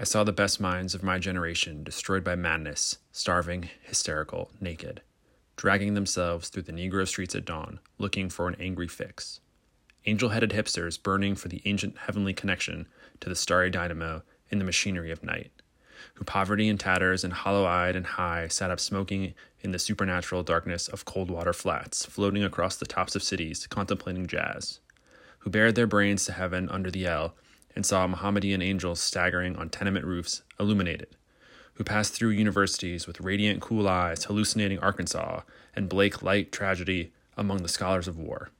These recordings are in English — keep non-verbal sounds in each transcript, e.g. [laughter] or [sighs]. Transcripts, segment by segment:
I saw the best minds of my generation destroyed by madness, starving, hysterical, naked, dragging themselves through the Negro streets at dawn, looking for an angry fix. Angel headed hipsters burning for the ancient heavenly connection to the starry dynamo in the machinery of night, who poverty and tatters and hollow eyed and high sat up smoking in the supernatural darkness of cold water flats, floating across the tops of cities, contemplating jazz, who bared their brains to heaven under the L and saw Mohammedan angels staggering on tenement roofs, illuminated, who passed through universities with radiant, cool eyes, hallucinating Arkansas and Blake light tragedy among the scholars of war,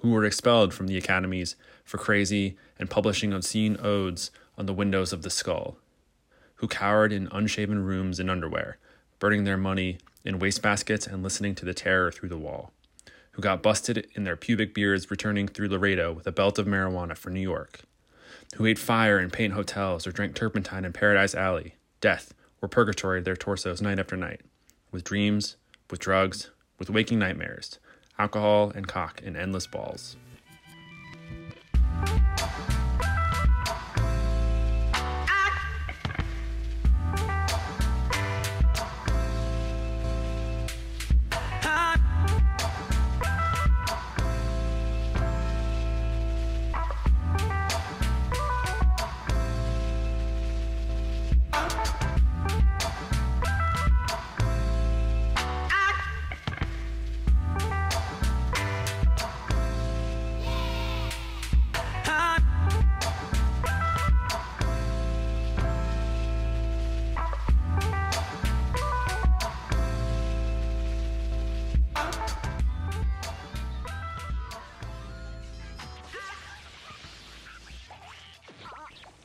who were expelled from the academies for crazy and publishing obscene odes on the windows of the skull, who cowered in unshaven rooms in underwear, burning their money in wastebaskets and listening to the terror through the wall, who got busted in their pubic beards returning through Laredo with a belt of marijuana for New York, who ate fire in paint hotels or drank turpentine in Paradise Alley, death, or purgatory their torsos night after night, with dreams, with drugs, with waking nightmares, alcohol and cock in endless balls.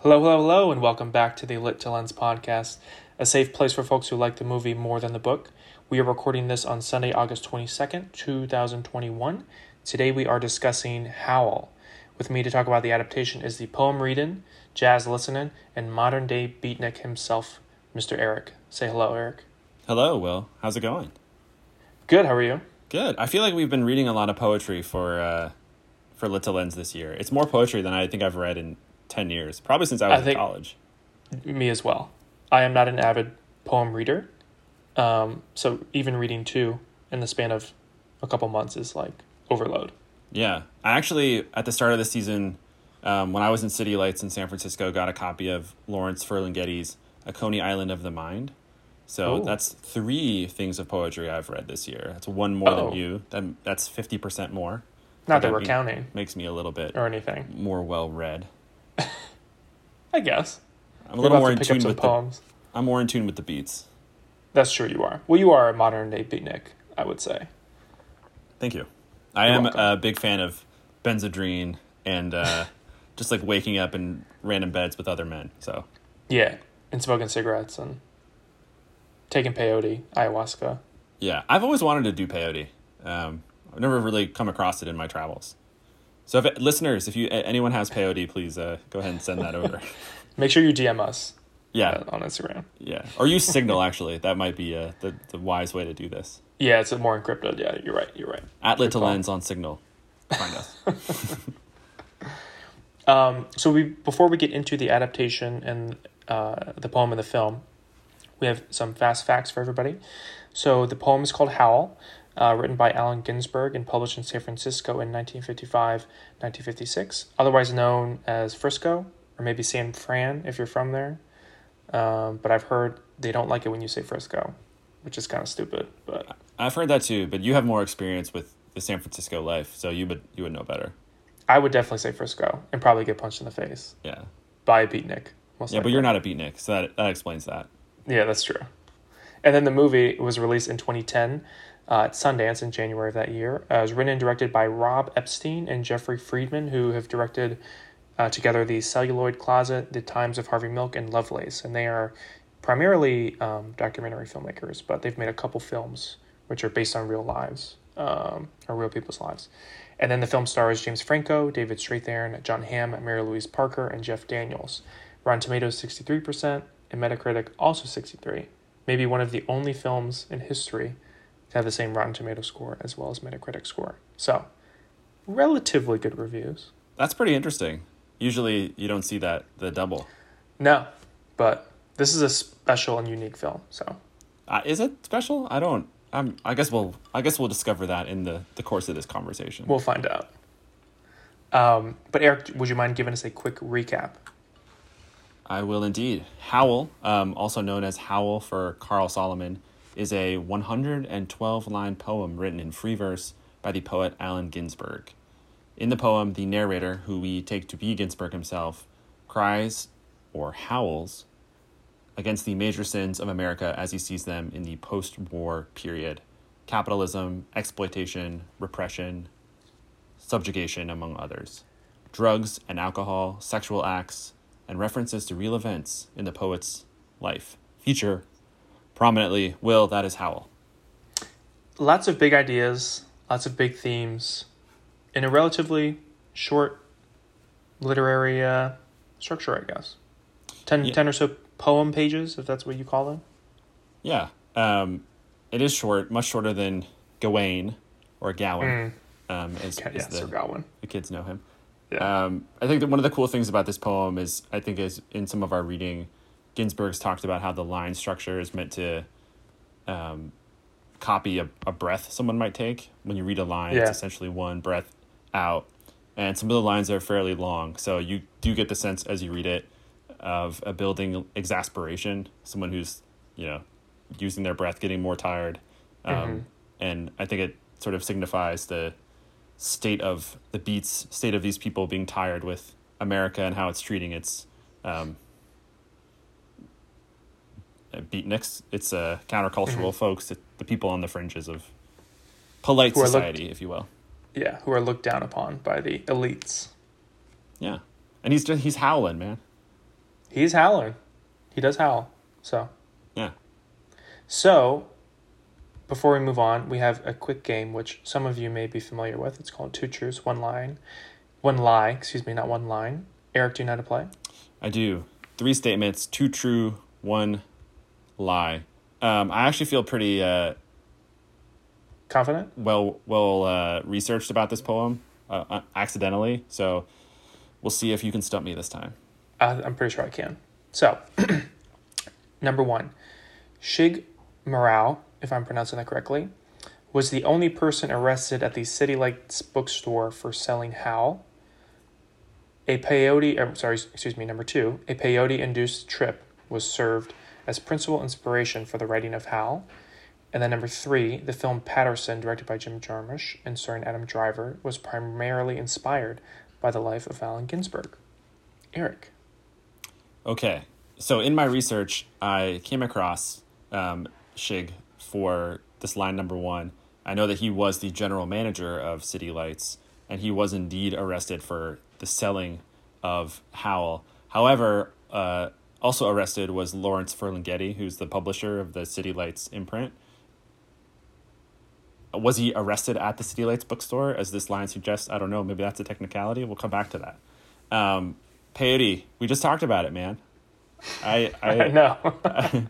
Hello, hello, hello, and welcome back to the Lit to Lens podcast, a safe place for folks who like the movie more than the book. We are recording this on Sunday, August 22nd, 2021. Today we are discussing Howl. With me to talk about the adaptation is the poem reading, jazz listening, and modern day beatnik himself, Mr. Eric. Say hello, Eric. Hello, Will. How's it going? Good, how are you? Good. I feel like we've been reading a lot of poetry for uh, for Lit to Lens this year. It's more poetry than I think I've read in 10 years, probably since I was I in college. Me as well. I am not an avid poem reader, um, so even reading two in the span of a couple months is like overload. Yeah. I actually, at the start of the season, um, when I was in City Lights in San Francisco, got a copy of Lawrence Ferlinghetti's A Coney Island of the Mind. So Ooh. that's three things of poetry I've read this year. That's one more Oh. than you. That, that's 50% more. Not that That we're mean- counting Makes me a little bit or anything. more well read. I guess. I'm a little more in tune with the, poems. I'm more in tune with the beats. That's true. You are. Well, you are a modern day beatnik, I would say. Thank you. I You're am welcome. a big fan of Benzedrine and uh, [laughs] just like waking up in random beds with other men. So Yeah, and smoking cigarettes and taking peyote, ayahuasca. yeah, I've always wanted to do peyote. Um, I've never really come across it in my travels. So if listeners, if you anyone has peyote, please uh, go ahead and send that over. [laughs] Make sure you DM us yeah, uh, on Instagram. yeah, or use Signal. Actually, that might be uh, the the wise way to do this. Yeah, it's more encrypted. Yeah, you're right. You're right. At Lit to. Lens on Signal. Find us. [laughs] Um, so we before we get into the adaptation and uh, the poem and the film, we have some fast facts for everybody. So the poem is called Howl, uh, written by Allen Ginsberg and published in San Francisco in 1955, 1956, otherwise known as Frisco or maybe San Fran if you're from there. Um, but I've heard they don't like it when you say Frisco, which is kind of stupid. But I've heard that too, but you have more experience with the San Francisco life, so you would you would know better. I would definitely say Frisco and probably get punched in the face Yeah. by a beatnik. Yeah, but you're not a beatnik, so that that explains that. Yeah, that's true. And then the movie was released in 2010 uh, at Sundance in January of that year. Uh, it was written and directed by Rob Epstein and Jeffrey Friedman, who have directed uh, together The Celluloid Closet, The Times of Harvey Milk, and Lovelace. And they are primarily um, documentary filmmakers, but they've made a couple films which are based on real lives, um, or real people's lives. And then the film stars James Franco, David Strathairn, Jon Hamm, Mary Louise Parker, and Jeff Daniels. Rotten Tomatoes 63%, and Metacritic also 63. Maybe one of the only films in history to have the same Rotten Tomato score as well as Metacritic score. So, relatively good reviews. That's pretty interesting. Usually you don't see that the double. No, but this is a special and unique film. So, Uh, is it special? I don't. I'm. I guess we'll. I guess we'll discover that in the the course of this conversation. we'll find out. Um, but Eric, would you mind giving us a quick recap? I will indeed. Howl, um, also known as Howl for Carl Solomon, is a 112 line poem written in free verse by the poet Allen Ginsberg. In the poem, the narrator, who we take to be Ginsberg himself, cries or howls against the major sins of America as he sees them in the post war period capitalism, exploitation, repression, subjugation, among others, drugs and alcohol, sexual acts, and references to real events in the poet's life. Feature prominently Will, that is Howl. Lots of big ideas, lots of big themes, in a relatively short literary uh, structure, I guess. 10, Yeah. 10 or so poem pages, if that's what you call them. Yeah, um, it is short, much shorter than Gawain or Gowan, um, as, Okay, as yeah, the, Sir Gawain. the kids know him. Yeah. Um, I think that one of the cool things about this poem is, I think, is in some of our reading, Ginsberg's talked about how the line structure is meant to um, copy a, a breath someone might take. When you read a line, Yeah. it's essentially one breath out. And some of the lines are fairly long. So you do get the sense as you read it of a building exasperation, someone who's, you know, using their breath, getting more tired. Um, Mhm. And I think it sort of signifies the state of the beats, state of these people being tired with America and how it's treating its um, beatniks. It's uh, countercultural folks, the people on the fringes of polite Who are looked- society, if you will. yeah, who are looked down upon by the elites. Yeah, and he's just he's howling, man. He's howling. He does howl. So, Yeah. so before we move on, we have a quick game which some of you may be familiar with. It's called Two Truths, One Line. One lie, excuse me, not one line. Eric, do you know how to play? I do. Three statements, two true, one lie. Um, I actually feel pretty uh, Confident? well well uh, researched about this poem uh, uh, accidentally. So we'll see if you can stump me this time. Uh, I'm pretty sure I can. So, [clears throat] number one, Shig Murao, if I'm pronouncing that correctly, was the only person arrested at the City Lights bookstore for selling Howl. A peyote, uh, sorry, excuse me, number two, a peyote induced trip was served as principal inspiration for the writing of Howl. And then number three, the film Paterson, directed by Jim Jarmusch and starring Adam Driver, was primarily inspired by the life of Allen Ginsberg. Eric. Okay. So in my research, I came across um, Shig for this line number one. I know that he was the general manager of City Lights, and he was indeed arrested for the selling of Howl. However, uh, also arrested was Lawrence Ferlinghetti, who's the publisher of the City Lights imprint. Was he arrested at the City Lights bookstore, as this line suggests? I don't know. Maybe that's a technicality. We'll come back to that. Um, peyote, we just talked about it, man. I I [laughs] I, know. [laughs]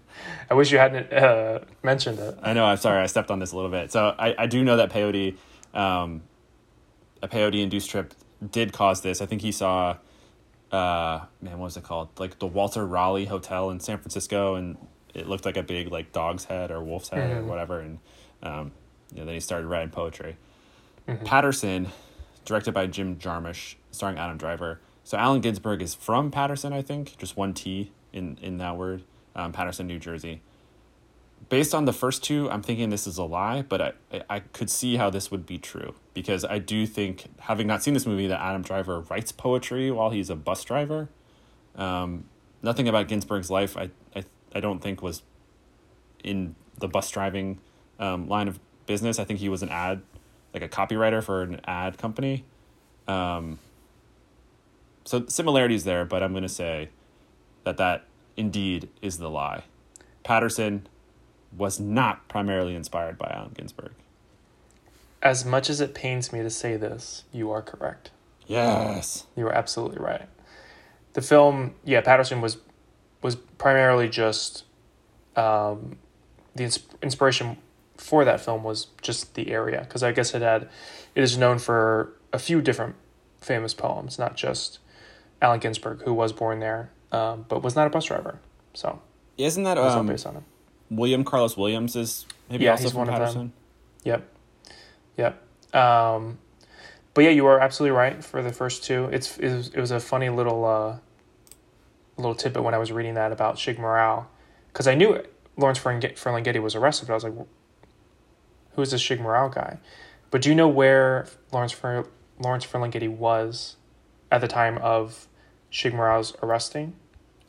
I wish you hadn't uh, mentioned it. I know. I'm sorry. I stepped on this a little bit. So I, I do know that peyote, um, a peyote induced trip did cause this. I think he saw, uh, man, what was it called? Like the Walter Raleigh Hotel in San Francisco, and it looked like a big like dog's head or wolf's head or Mhm. whatever. And um, you know, then he started writing poetry. Mhm. Paterson, directed by Jim Jarmusch, starring Adam Driver. So Allen Ginsberg is from Paterson, I think, just one T in in that word, um, Paterson, New Jersey. Based on the first two, I'm thinking this is a lie, but I- I could see how this would be true because I do think, having not seen this movie, that Adam Driver writes poetry while he's a bus driver. Um, nothing about Ginsberg's life, I, I I don't think was in the bus driving um, line of business. I think he was an ad, like a copywriter for an ad company. Um, so similarities there, but I'm going to say that that indeed is the lie. Paterson was not primarily inspired by Allen Ginsberg. As much as it pains me to say this, you are correct. Yes. You are absolutely right. The film, yeah, Paterson was was primarily just um, the ins- inspiration for that film was just the area because I guess it had it is known for a few different famous poems, not just Allen Ginsberg, who was born there, um, but was not a bus driver. So Isn't that um, based on him. William Carlos Williams is maybe Yeah, also from one of them. Paterson? Yep. Yep. Um, but yeah, you are absolutely right for the first two. It's it was, it was a funny little uh, little tidbit when I was reading that about Shig Murao, because I knew Lawrence Ferlinghetti was arrested, but I was like, who is this Shig Murao guy? But do you know where Lawrence Fer- Lawrence Ferlinghetti was at the time of Shig Murao's arresting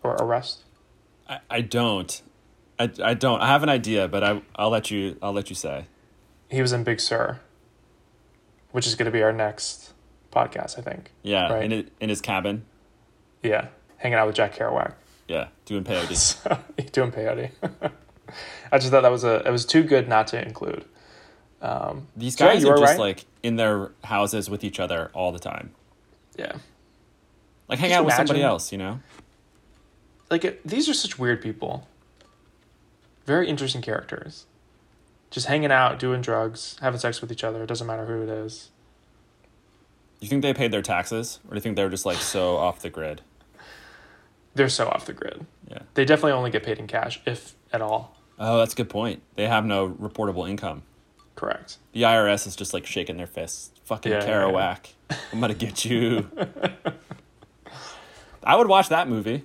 or arrest? I, I don't. I, I don't. I have an idea, but I I'll let you I'll let you say. He was in Big Sur, which is going to be our next podcast, I think. Yeah, Right. in it, in his cabin. Yeah, hanging out with Jack Kerouac. Yeah, doing peyote. [laughs] [laughs] doing peyote. [laughs] I just thought that was a it was too good not to include. Um, These So, yeah, guys you are just right. like in their houses with each other all the time. yeah, Like hang Just out with somebody else, you know? like it, these are such weird people. Very interesting characters. Just hanging out, doing drugs, having sex with each other. It doesn't matter who it is. You think they paid their taxes, or do you think they're just like so [sighs] off the grid? They're so off the grid. Yeah. They definitely only get paid in cash, if at all. Oh, that's a good point. They have no reportable income. Correct. The IRS is just like shaking their fists. Fucking Yeah, yeah, Kerouac. I'm gonna get you. [laughs] I would watch that movie.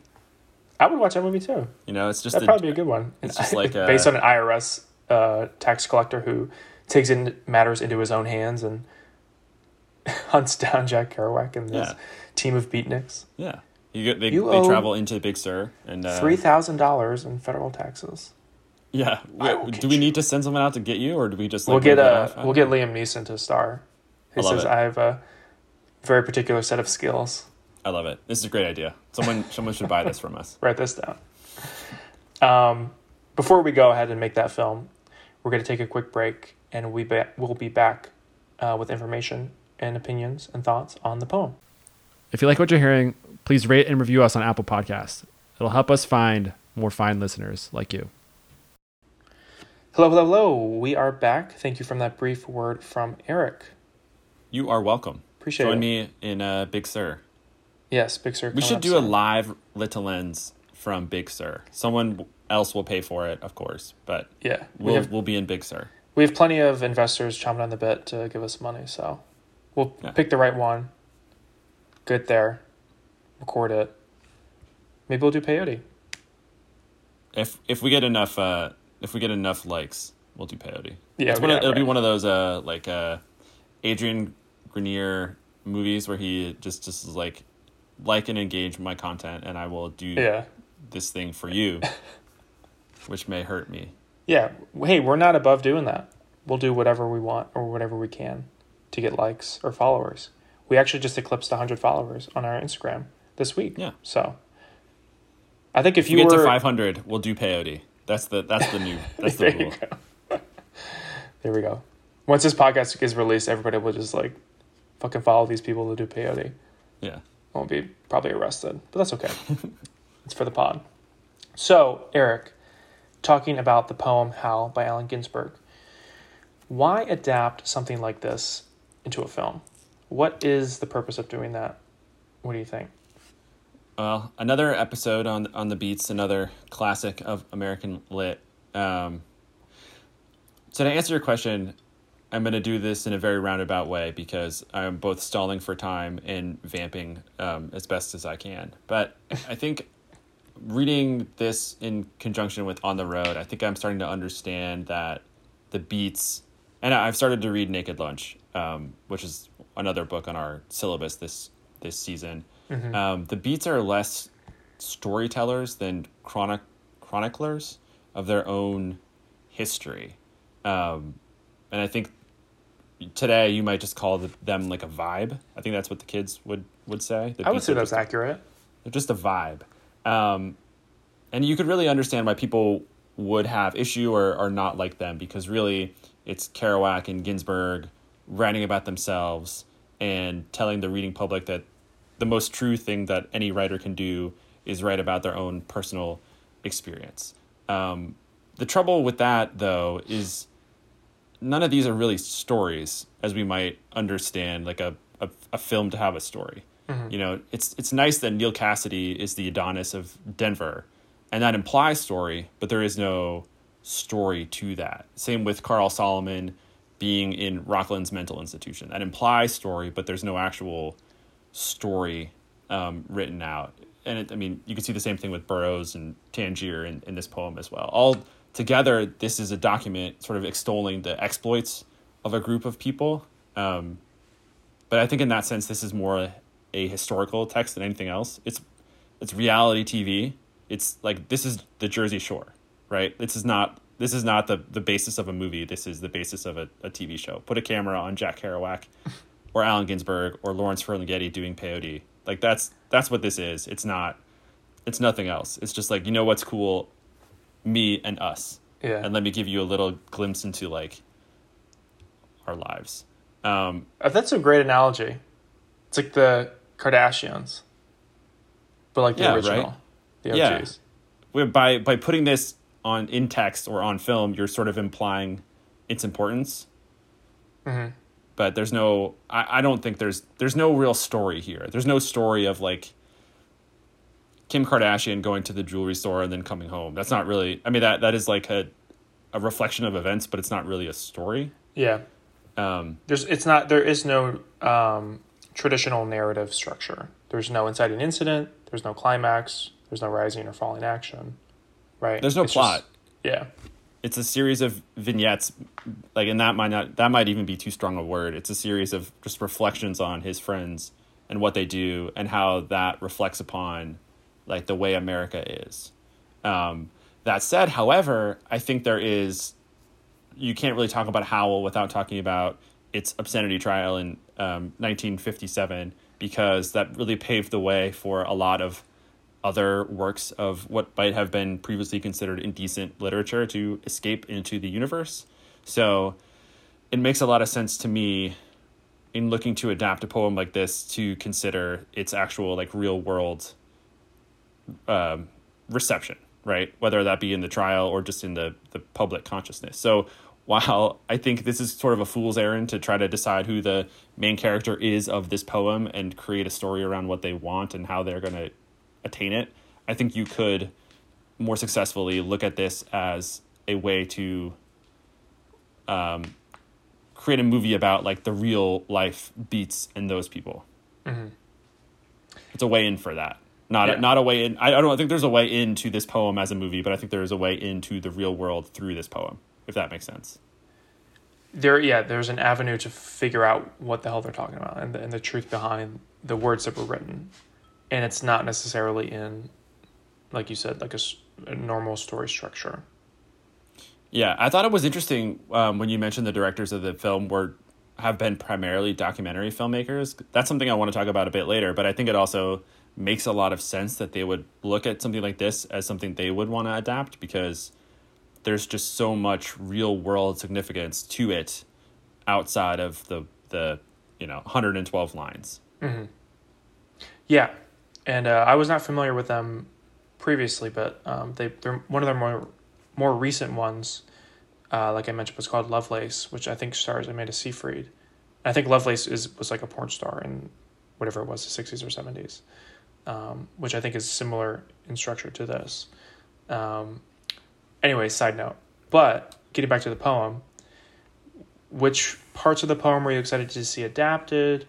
I would watch that movie too. You know, it's just That'd a, probably be a good one. it's just [laughs] like a- based on an IRS uh, tax collector who takes in matters into his own hands and [laughs] hunts down Jack Kerouac and his Yeah. team of beatniks. yeah. You get, they You they travel into Big Sur and uh, Three thousand dollars in federal taxes. Yeah. Do we you. need to send someone out to get you, or do we just like we'll get uh, we'll get. Liam Neeson to star. He I says. I have a very particular set of skills. I love it. This is a great idea. Someone [laughs] someone should buy this from us. Write this down. Um, before we go ahead and make that film, we're going to take a quick break, and we be- we'll be back uh, with information and opinions and thoughts on the poem. If you like what you're hearing, please rate and review us on Apple Podcasts. It'll help us find more fine listeners like you. Hello, hello, hello. We are back. Thank you from that brief word from Eric. You are welcome. Appreciate Join it. me in uh, Big Sur. Yes, Big Sur. We should up do a live Lit to Lens from Big Sur. Someone else will pay for it, of course, but Yeah, we we'll have we'll be in Big Sur. we have plenty of investors chomping on the bit to give us money, so we'll Yeah. pick the right one. Good there. Record it. Maybe we'll do peyote. If if we get enough uh if we get enough likes, we'll do peyote. Yeah, It's one of- it'll be one of those uh like uh Adrian Grenier movies where he just just is like like and engage my content and I will do Yeah. this thing for you [laughs] which may hurt me. Yeah. Hey, we're not above doing that. We'll do whatever we want or whatever we can to get likes or followers. We actually just eclipsed 100 followers on our Instagram this week. Yeah. So I think if If you get were to 500, we'll do peyote. That's the that's the new [laughs] that's the rule. there we go. Once this podcast is released, everybody will just like fucking follow these people to do peyote. Yeah. Won't be probably arrested, but that's okay. [laughs] it's for the pod. So, Eric, talking about the poem How by Allen Ginsberg, why adapt something like this into a film? What is the purpose of doing that? What do you think? Well, another episode on on the beats, another classic of American lit. Um, so to answer your question, I'm going to do this in a very roundabout way because I'm both stalling for time and vamping um, as best as I can. But I think reading this in conjunction with On the Road, I think I'm starting to understand that the beats, and I've started to read Naked Lunch, um, which is another book on our syllabus this this season. Um, the beats are less storytellers than chronic chroniclers of their own history, um, and I think today you might just call them like a vibe. I think that's what the kids would would say. The I would say that's just accurate. they're just a vibe. Um, and you could really understand why people would have issue or, or not like them because really it's Kerouac and Ginsberg writing about themselves and telling the reading public that the most true thing that any writer can do is write about their own personal experience. Um, the trouble with that, though, is none of these are really stories as we might understand like a, a, a film to have a story you know it's it's nice that Neal Cassady is the adonis of denver and that implies story, but there is no story to that. Same with Carl Solomon being in Rockland's mental institution. That implies story, but there's no actual story um, written out. And it, I mean, you can see the same thing with Burroughs and Tangier in, in this poem as well. All together, this is a document sort of extolling the exploits of a group of people. Um, but I think in that sense, this is more a historical text than anything else. It's it's reality TV. It's like this is the Jersey Shore, right? This is not this is not the the basis of a movie. This is the basis of a, a TV show. Put a camera on Jack Kerouac, [laughs] or Allen Ginsberg, or Lawrence Ferlinghetti doing peyote. Like that's that's what this is. It's not. It's nothing else. It's just like you know what's cool, me and us. Yeah. And let me give you a little glimpse into like our lives. Um, Uh, That's a great analogy. It's like the Kardashians, but like the Yeah, original, right? the Yeah. OGs. we- by by putting this on in text or on film, you're sort of implying its importance. Mhm. But there's no, I, I don't think there's there's no real story here. There's no story of like Kim Kardashian going to the jewelry store and then coming home. That's not really. I mean that that is like a a reflection of events, but it's not really a story. Yeah. Um, There's it's not there is no um, traditional narrative structure. There's no inciting incident. There's no climax. There's no rising or falling action. Right. there's no It's plot. just- yeah. it's a series of vignettes like and that might not that might even be too strong a word it's a series of just reflections on his friends and what they do and how that reflects upon like the way america is um, that said however i think there is you can't really talk about Howl without talking about its obscenity trial in um, 1957 because that really paved the way for a lot of other works of what might have been previously considered indecent literature to escape into the universe. So it makes a lot of sense to me in looking to adapt a poem like this to consider its actual like real world um, reception, right? Whether that be in the trial or just in the, the public consciousness. So while I think this is sort of a fool's errand to try to decide who the main character is of this poem and create a story around what they want and how they're going to attain it, I think you could more successfully look at this as a way to um, create a movie about like the real life beats and those people. It's a way in for that. Not Yeah. a, not a way in. I, I don't think there's a way into this poem as a movie, but I think there is a way into the real world through this poem, if that makes sense. There, yeah, there's an avenue to figure out what the hell they're talking about and the, and the truth behind the words that were written, and it's not necessarily in, like you said, like a normal story structure. Yeah, I thought it was interesting um, when you mentioned the directors of the film were have been primarily documentary filmmakers. That's something I want to talk about a bit later, but I think it also makes a lot of sense that they would look at something like this as something they would want to adapt because there's just so much real world significance to it outside of the the you know 112 lines. Yeah, and uh, I was not familiar with them previously, but um, they they're one of their more more recent ones. Uh, like I mentioned, was called Lovelace, which I think stars Amanda Seyfried. I think Lovelace is was like a porn star in whatever it was, the sixties or seventies, um, which I think is similar in structure to this. Um, anyway, side note. But getting back to the poem, which parts of the poem were you excited to see adapted?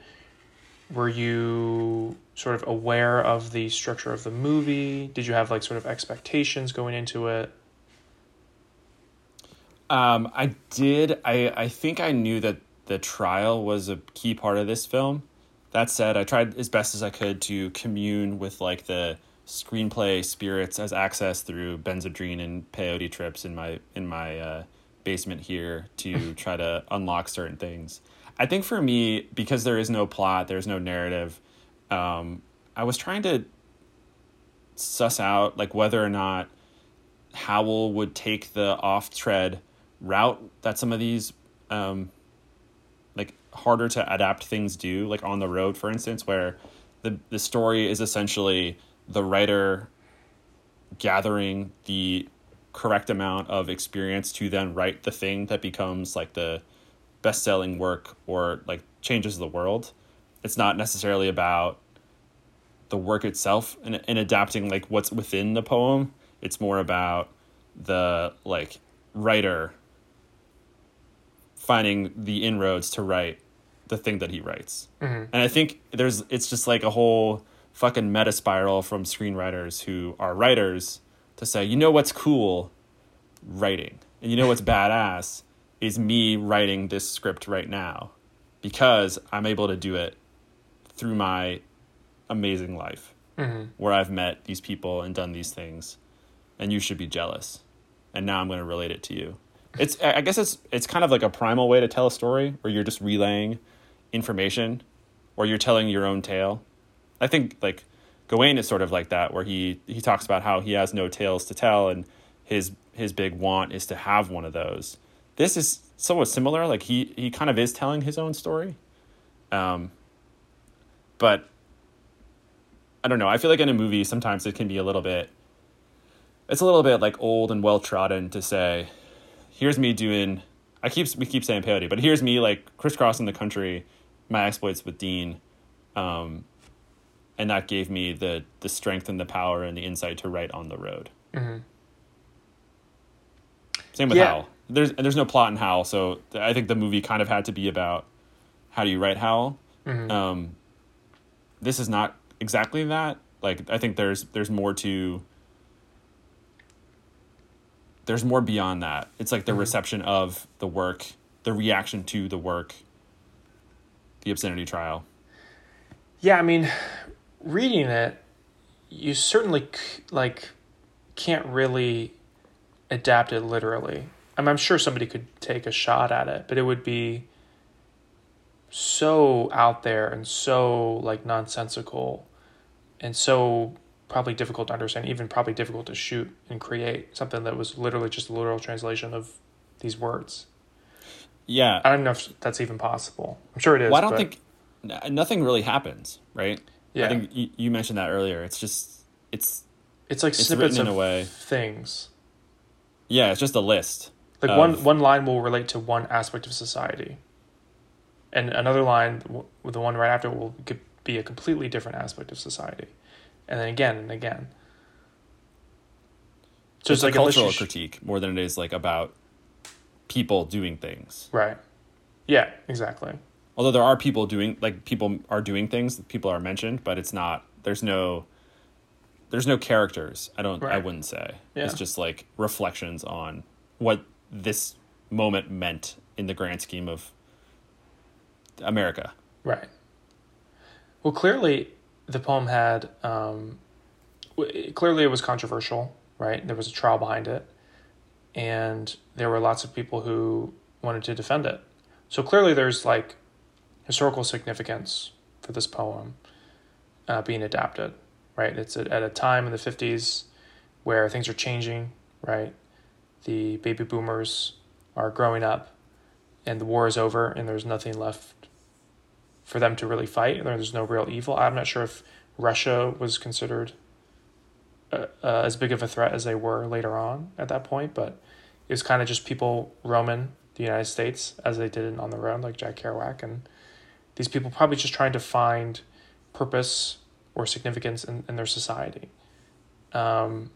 were you sort of aware of the structure of the movie? Did you have like sort of expectations going into it? Um, I did. I I think I knew that the trial was a key part of this film. That said, I tried as best as I could to commune with like the screenplay spirits as access through Benzedrine and peyote trips in my in my uh, basement here to [laughs] try to unlock certain things. I think for me, because there is no plot, there's no narrative. Um, I was trying to suss out like whether or not Howl would take the off tread route that some of these um, like harder to adapt things do, like on the road, for instance, where the the story is essentially the writer gathering the correct amount of experience to then write the thing that becomes like the best selling work or like changes the world. It's not necessarily about the work itself and, and adapting like what's within the poem It's more about the like writer finding the inroads to write the thing that he writes. Mm-hmm. And I think there's it's just like a whole fucking meta spiral from screenwriters who are writers to say, you know what's cool? Writing. And you know what's [laughs] badass is me writing this script right now because I'm able to do it through my amazing life Mm-hmm. where I've met these people and done these things and you should be jealous. And now I'm going to relate it to you. It's I guess it's it's kind of like a primal way to tell a story where you're just relaying information or you're telling your own tale. I think like Gawain is sort of like that where he he talks about how he has no tales to tell and his his big want is to have one of those. This is somewhat similar like he he kind of is telling his own story. Um but I don't know. I feel like in a movie sometimes it can be a little bit it's a little bit like old and well trodden to say, here's me doing I keep we keep saying peyote, but here's me like crisscrossing the country, my exploits with Dean, um, and that gave me the the strength and the power and the insight to write on the road. Mm-hmm. Same with Yeah. Howl. There's there's no plot in Howl, so I think the movie kind of had to be about how do you write Howl. Mm-hmm. Um, this is not exactly that. Like I think there's there's more to there's more beyond that. It's like the reception of the work, the reaction to the work, the obscenity trial. Yeah, I mean, reading it, you certainly c- like can't really adapt it literally. I mean, I'm sure somebody could take a shot at it, but it would be so out there and so like nonsensical and so probably difficult to understand, even probably difficult to shoot and create something that was literally just a literal translation of these words. Yeah. I don't know if that's even possible. I'm sure it is. well, I don't think nothing really happens, right? Yeah. I think you, you mentioned that earlier. It's just it's it's like it's snippets in a way- things. yeah, it's just a list. Like of- one one line will relate to one aspect of society, and another line, the one right after, will be a completely different aspect of society, and then again and again. So it's, it's, like a cultural sh- critique more than it is like about people doing things. right? Yeah, exactly. Although there are people doing like people are doing things, people are mentioned, but it's not. There's no. There's no characters. I don't. I wouldn't say. Yeah. It's just like reflections on what this moment meant in the grand scheme of America. Right. Well, clearly, the poem had. Um, clearly, it was controversial, right? There was a trial behind it, and there were lots of people who wanted to defend it. So clearly, there's like historical significance for this poem uh, being adapted, right? It's at, at a time in the 50s where things are changing, right? The baby boomers are growing up, and the war is over, and there's nothing left for them to really fight. There's no real evil. I'm not sure if Russia was considered uh, uh, as big of a threat as they were later on at that point, but it was kind of just people roaming the United States as they did it on their own, like Jack Kerouac, and these people probably just trying to find purpose or significance in, in their society. Um,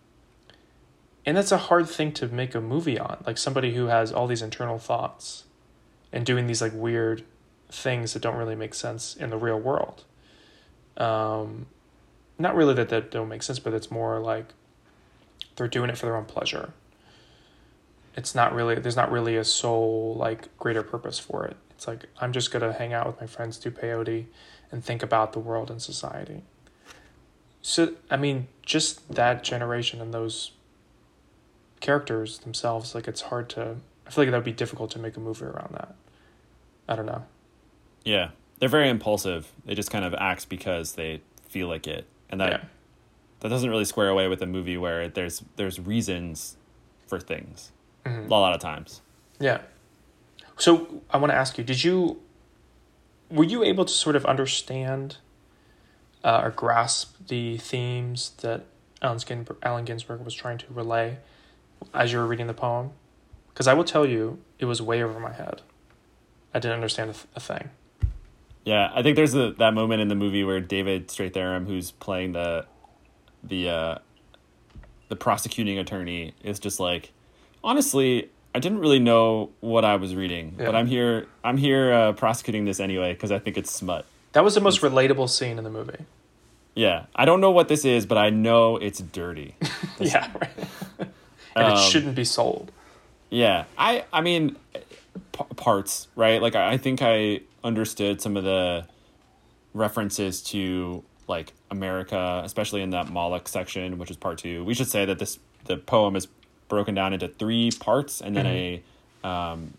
and that's a hard thing to make a movie on, like somebody who has all these internal thoughts and doing these like weird things that don't really make sense in the real world. Um, not really that that don't make sense, but it's more like they're doing it for their own pleasure. It's not really there's not really a soul like greater purpose for it. It's like I'm just gonna hang out with my friends, do peyote, and think about the world and society. So I mean, just that generation and those characters themselves, like it's hard to. I feel like that would be difficult to make a movie around that. I don't know. Yeah, they're very impulsive. They just kind of act because they feel like it, and that yeah. that doesn't really square away with a movie where there's there's reasons for things Mhm. a lot of times. Yeah. So I want to ask you: Did you were you able to sort of understand uh, or grasp the themes that Allen, Ginsberg, Allen Ginsberg was trying to relay as you were reading the poem? Because I will tell you, it was way over my head. I didn't understand a, th- a thing. Yeah, I think there's a, that moment in the movie where David Strathairn, who's playing the the uh, the prosecuting attorney is just like, honestly, I didn't really know what I was reading, Yeah. but I'm here. I'm here uh, prosecuting this anyway because I think it's smut. That was the most relatable scene in the movie. Yeah, I don't know what this is, but I know it's dirty. [laughs] yeah, right. [laughs] and it Um, shouldn't be sold. Yeah, I I mean, p- parts right. Like I I think I understood some of the references to like America, especially in that Moloch section, which is part two. We should say that this the poem is broken down into three parts, and then Mm-hmm. a um,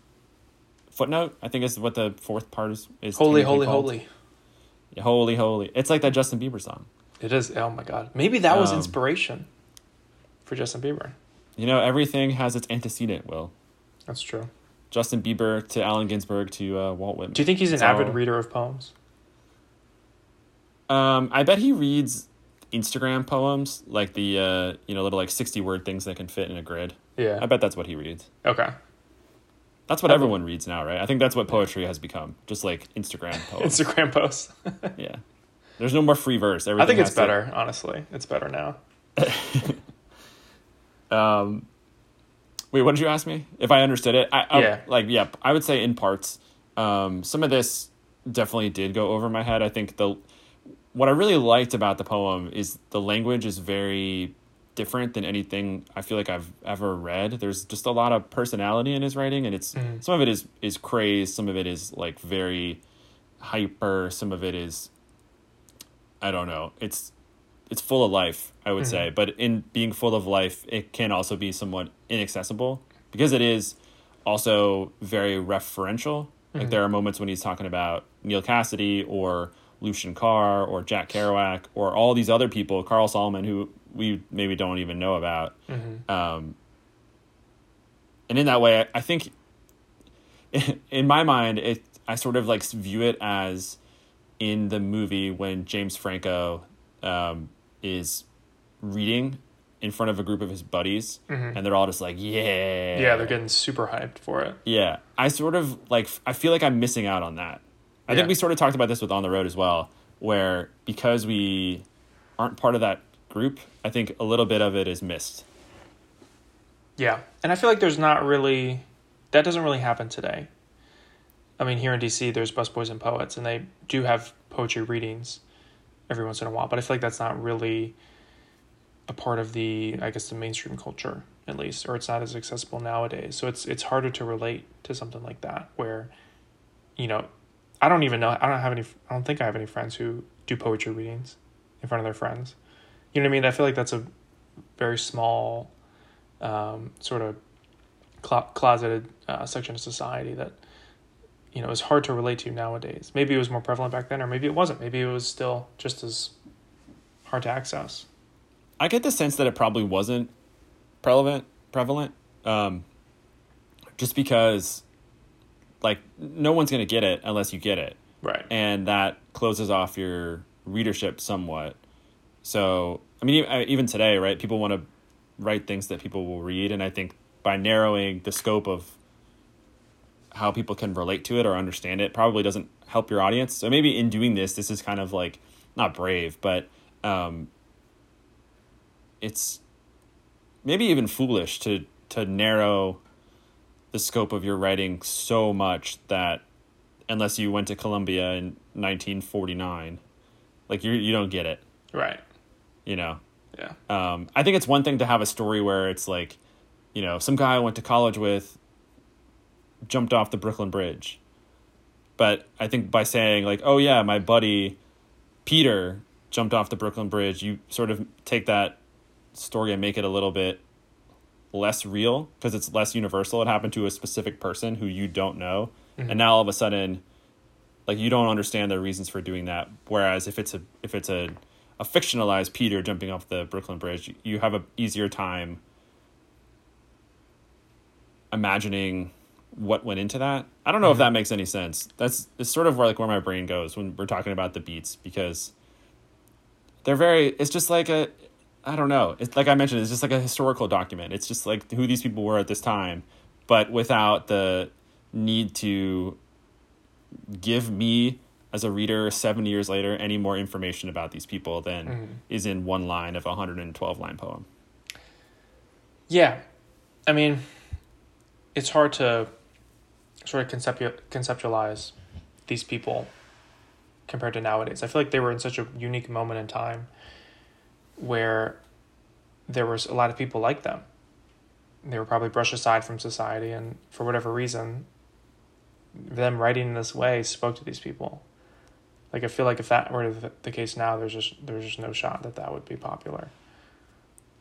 footnote. I think is what the fourth part is. is Holy, holy, called. holy. Yeah, holy, holy. It's like that Justin Bieber song. It is. Oh my god. Maybe that was Um, inspiration for Justin Bieber. You know, everything has its antecedent. Will That's true. Justin Bieber to Allen Ginsberg to uh, Walt Whitman. Do you think he's an It's avid reader of poems? Um, I bet he reads Instagram poems, like the uh, you know little like sixty word things that can fit in a grid. Yeah. I bet that's what he reads. Okay. That's what I everyone reads now, right? I think that's what poetry has become, just like Instagram [laughs] poems. Instagram posts. [laughs] yeah, there's no more free verse. I think it's has to- better, honestly. It's better now. [laughs] Um, wait, what did you ask me? If I understood it? I, I- Yeah. Like, yeah, I would say in parts. Um, some of this definitely did go over my head. I think the what I really liked about the poem is the language is very different than anything I feel like I've ever read. There's just a lot of personality in his writing, and it's Mhm. some of it is is crazed, some of it is like very hyper, some of it is I don't know. It's it's full of life, I would Mhm. say. But in being full of life, it can also be somewhat inaccessible because it is also very referential. Like Mhm. there are moments when he's talking about Neal Cassady or Lucian Carr or Jack Kerouac or all these other people, Carl Solomon, who we maybe don't even know about. hmm Um, and in that way, I- I think, [laughs] in my mind, it I sort of like view it as in the movie when James Franco um, is reading in front of a group of his buddies, Mhm. and they're all just like, "Yeah, Yeah, they're getting super hyped for it. yeah." I sort of like I feel like I'm missing out on that. I Yeah. think we sort of talked about this with On the Road as well, where because we aren't part of that group, I think a little bit of it is missed. Yeah. And I feel like there's not really that doesn't really happen today. I mean, here in DC there's busboys and poets and they do have poetry readings every once in a while, but I feel like that's not really a part of the I guess the mainstream culture at least or it's not as accessible nowadays. So it's it's harder to relate to something like that where you know, I don't even know I don't have any I don't think I have any friends who do poetry readings in front of their friends. You know what I mean? I feel like that's a very small um, sort of clo- closeted uh, section of society that you know is hard to relate to nowadays. Maybe it was more prevalent back then, or maybe it wasn't. Maybe it was still just as hard to access. I get the sense that it probably wasn't prevalent prevalent um, just because like no one's going to get it unless you get it. Right. and that closes off your readership somewhat. So i mean even today right people want to write things that people will read and i think by narrowing the scope of how people can relate to it or understand it probably doesn't help your audience. So maybe in doing this this is kind of like not brave but um it's maybe even foolish to to narrow the scope of your writing so much that unless you went to Columbia in 1949 like you you don't get it Right. you know Yeah. um, I think it's one thing to have a story where it's like, you know, some guy I went to college with jumped off the Brooklyn Bridge. But I think by saying, like, oh, yeah, my buddy Peter jumped off the Brooklyn Bridge, you sort of take that story and make it a little bit less real because it's less universal. It happened to a specific person who you don't know. Mhm. And now all of a sudden, like you don't understand the reasons for doing that. Whereas if it's a if it's a a fictionalized Peter jumping off the Brooklyn Bridge, you have a easier time imagining what went into that. I don't know if that makes any sense. That's it's sort of where like where my brain goes when we're talking about the beats because they're very it's just like a I don't know. It's like I mentioned it's just like a historical document. It's just like who these people were at this time, but without the need to give me as a reader 7 years later any more information about these people than Mhm. is in one line of a 112 line poem. Yeah, I mean, it's hard to sort of conceptu- conceptualize these people compared to nowadays. I feel like they were in such a unique moment in time where there was a lot of people like them. They were probably brushed aside from society, and for whatever reason, them writing in this way spoke to these people. Like I feel like if that were the- case now, there's just there's just no shot that that would be popular.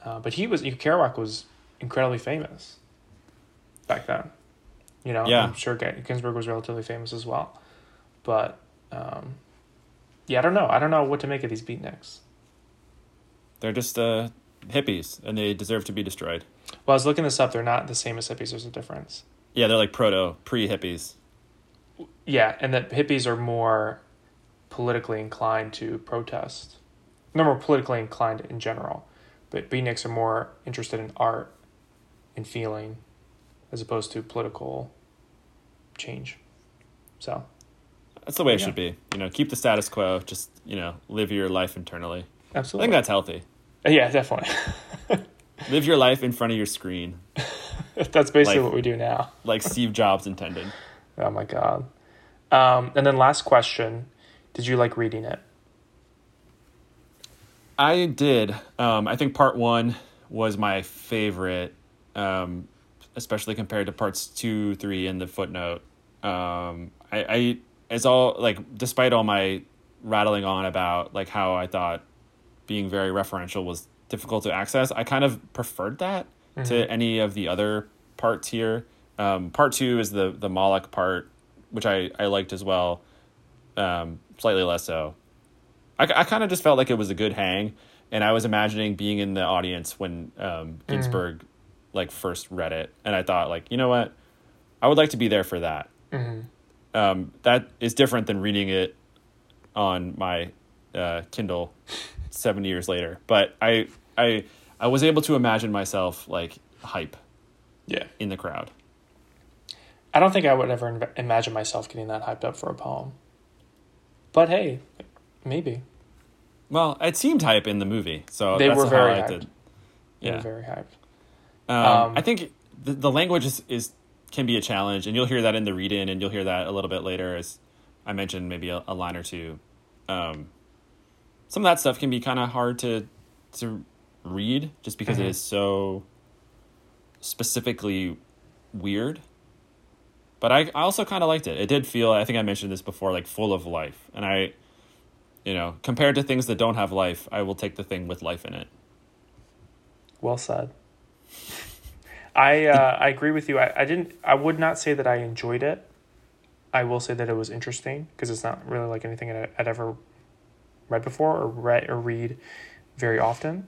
Uh, but he was Kerouac was incredibly famous back then. You know, Yeah. I'm sure Ginsberg was relatively famous as well. But um, yeah, I don't know. I don't know what to make of these beatniks. They're just uh, hippies, and they deserve to be destroyed. Well, I was looking this up. They're not the same as hippies. There's a difference. Yeah, they're like proto pre hippies. Yeah, and that hippies are more politically inclined to protest. They're more politically inclined in general, but beatniks are more interested in art and feeling, as opposed to political change. So That's the way it Yeah. should be. You know, keep the status quo. Just you know, live your life internally. I think that's healthy. yeah, definitely. [laughs] Live your life in front of your screen, [laughs] that's basically Like- what we do now. like Steve Jobs intended. [laughs] Oh my god. Um, and then last question: Did you like reading it? I did. Um, I think part one was my favorite, um, especially compared to parts two, three, and the footnote. Um, I, I, it's all like, despite all my rattling on about like how I thought being very referential was difficult to access, I kind of preferred that to any of the other parts here. Um, part two is the the Moloch part, which I I liked as well, um, slightly less so. I, I kind of just felt like it was a good hang, and I was imagining being in the audience when um, Ginsberg like first read it, and I thought like, you know what, I would like to be there for that. Um, that is different than reading it on my uh, Kindle seven years later, but I I I was able to imagine myself like hype Yeah. in the crowd. I don't think I would ever imagine myself getting that hyped up for a poem. But hey, maybe Well, it seemed hype in the movie, so They that's were very hyped. yeah, Yeah. very hyped. Um, Um, I think the, the language is, is can be a challenge, and you'll hear that in the read in, and you'll hear that a little bit later as I mentioned, maybe a, a line or two. Um, some of that stuff can be kind of hard to to read, just because it Mhm. is so specifically weird. But I, I also kind of liked it. It did feel, I think I mentioned this before, like full of life. And I, you know, compared to things that don't have life, I will take the thing with life in it. Well said. I uh, I agree with you. I, I didn't. I would not say that I enjoyed it. I will say that it was interesting because it's not really like anything I'd, I'd ever read before or read or read very often.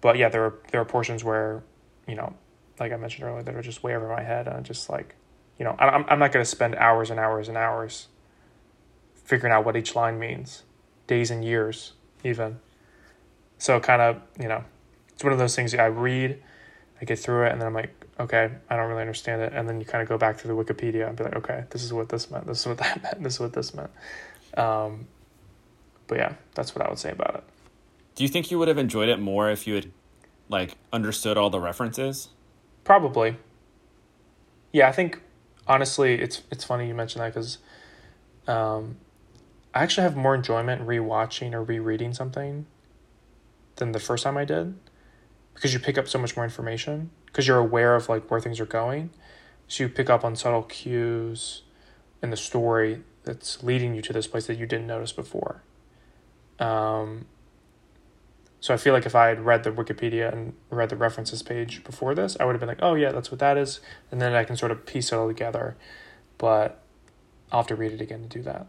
But yeah, there are there are portions where, you know, like I mentioned earlier, that are just way over my head, and I'm just like, you know, I'm I'm not to spend hours and hours and hours figuring out what each line means, days and years even. So kind of, you know, it's one of those things I read, I get through it, and then I'm like, okay, I don't really understand it. And then you kind of go back to the Wikipedia and be like, okay, this is what this meant. This is what [laughs] that meant. This is what this meant. Um, but yeah, that's what I would say about it. Do you think you would have enjoyed it more if you had like understood all the references? Probably. Yeah, I think honestly, it's it's funny you mentioned that because um, I actually have more enjoyment rewatching or rereading something than the first time I did because you pick up so much more information because you're aware of like where things are going, so you pick up on subtle cues in the story that's leading you to this place that you didn't notice before. Um, so I feel like if I had read the Wikipedia and read the references page before this, I would have been like, oh yeah, that's what that is, and then I can sort of piece it all together. But I'll have to read it again to do that.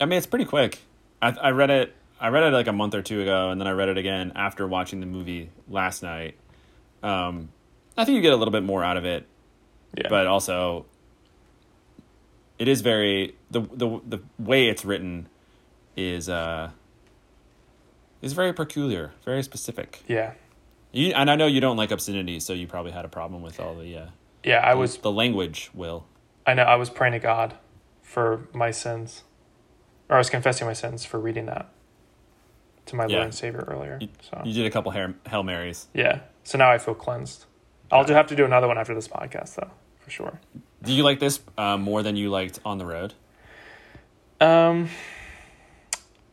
I mean, it's pretty quick. I I read it. I read it like a month or two ago, and then I read it again after watching the movie last night. Um, I think you get a little bit more out of it, Yeah. but also it is very the the the way it's written is uh is very peculiar, very specific. yeah, You and I know you don't like obscenity, so you probably had a problem with all the uh, yeah. I was. the language. Will I know. I was praying to God for my sins, or I was confessing my sins for reading that. to my Yeah. Lord and Savior earlier. You, So You did a couple hair, Hail Marys. yeah, so now I feel cleansed. I'll do have to do another one after this podcast, though, for sure. Do you like this uh, more than you liked On the Road? Um,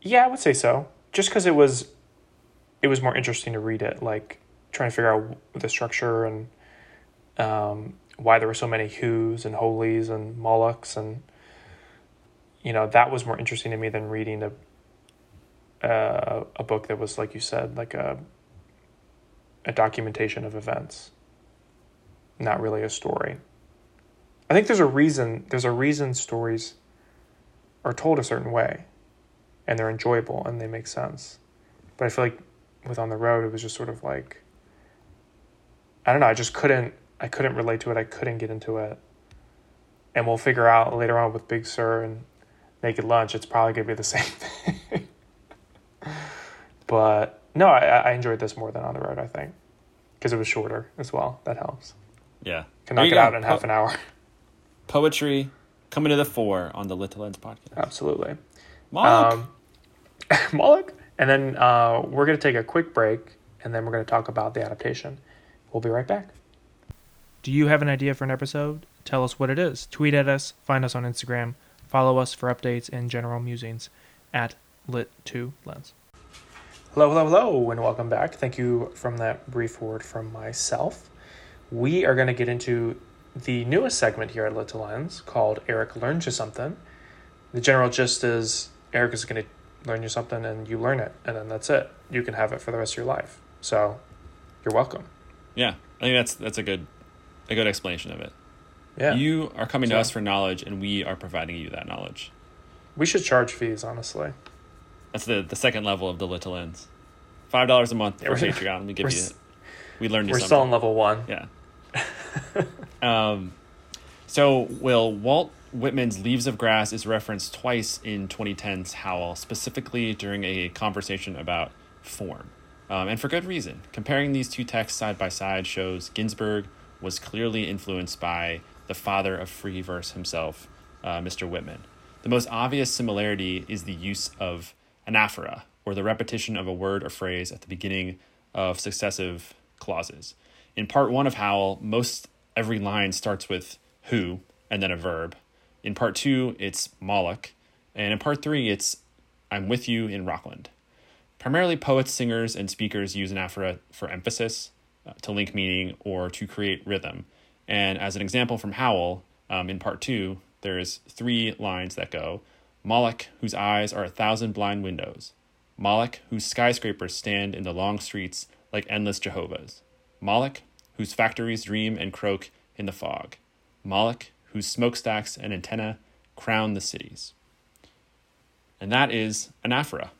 yeah, I would say so. Just because it was, it was more interesting to read it, like trying to figure out the structure and um, why there were so many who's and holies and molochs and you know that was more interesting to me than reading a uh, a book that was like you said like a a documentation of events, not really a story. I think there's a reason. There's a reason stories are told a certain way and they're enjoyable and they make sense. But I feel like with On the Road it was just sort of like I don't know, I just couldn't I couldn't relate to it. I couldn't get into it. And we'll figure out later on with Big Sur and Naked Lunch it's probably gonna be the [laughs] same thing. but no, I, I enjoyed this more than On the Road, I think. Because it was shorter as well. That helps. Yeah. Can knock it go. out in Po- half an hour. Poetry coming to the fore on the Lit to Lens podcast. Absolutely. Mark. Um, [laughs] Moloch. And then uh, we're going to take a quick break and then we're going to talk about the adaptation. We'll be right back. Do you have an idea for an episode? Tell us what it is. Tweet at us, find us on Instagram, follow us for updates and general musings at Lit2Lens. Hello, hello, hello, and welcome back. Thank you from that brief word from myself. We are going to get into the newest segment here at Lit to Lens called Eric Learns You Something. The general gist is Eric is going to learn you something and you learn it, and then that's it. You can have it for the rest of your life. So you're welcome. yeah. I think that's that's a good a good explanation of it. Yeah. You are coming to us for knowledge, and we are providing you that knowledge. we should charge fees, honestly. That's the the second level of the Lit to Lens. Five dollars a month Yeah, for Patreon. We give you. s- We learned you We're something. still on level one. Yeah. [laughs] um, so, Will, Walt Whitman's Leaves of Grass is referenced twice in 2010's Howl, specifically during a conversation about form. Um, and for good reason. Comparing these two texts side by side shows Ginsberg was clearly influenced by the father of free verse himself, uh, Mr. Whitman. The most obvious similarity is the use of anaphora, or the repetition of a word or phrase at the beginning of successive clauses. In part one of Howl, most every line starts with who and then a verb. In part two, it's Moloch. And in part three, it's I'm with you in Rockland. Primarily, poets, singers, and speakers use anaphora for emphasis, uh, to link meaning, or to create rhythm. And as an example from Howl, um, in part two, there's three lines that go Moloch, whose eyes are a thousand blind windows. Moloch, whose skyscrapers stand in the long streets like endless Jehovah's. Moloch, whose factories dream and croak in the fog. Moloch, whose smokestacks and antenna crown the cities. And that is anaphora.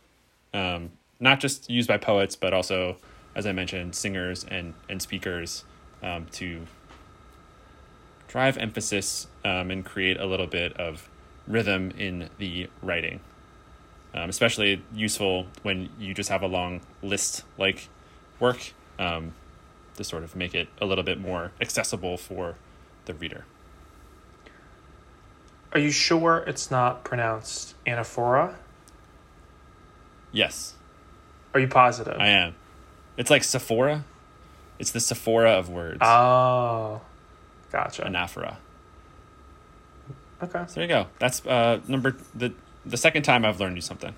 Um, not just used by poets, but also, as I mentioned, singers and, and speakers um, to drive emphasis um, and create a little bit of rhythm in the writing. Um, especially useful when you just have a long list like work um, to sort of make it a little bit more accessible for the reader. Are you sure it's not pronounced anaphora? Yes, Are you positive? I am. It's like Sephora. It's the Sephora of words. Oh, gotcha. anaphora. Okay. So there you go. That's uh, number the the second time I've learned you something.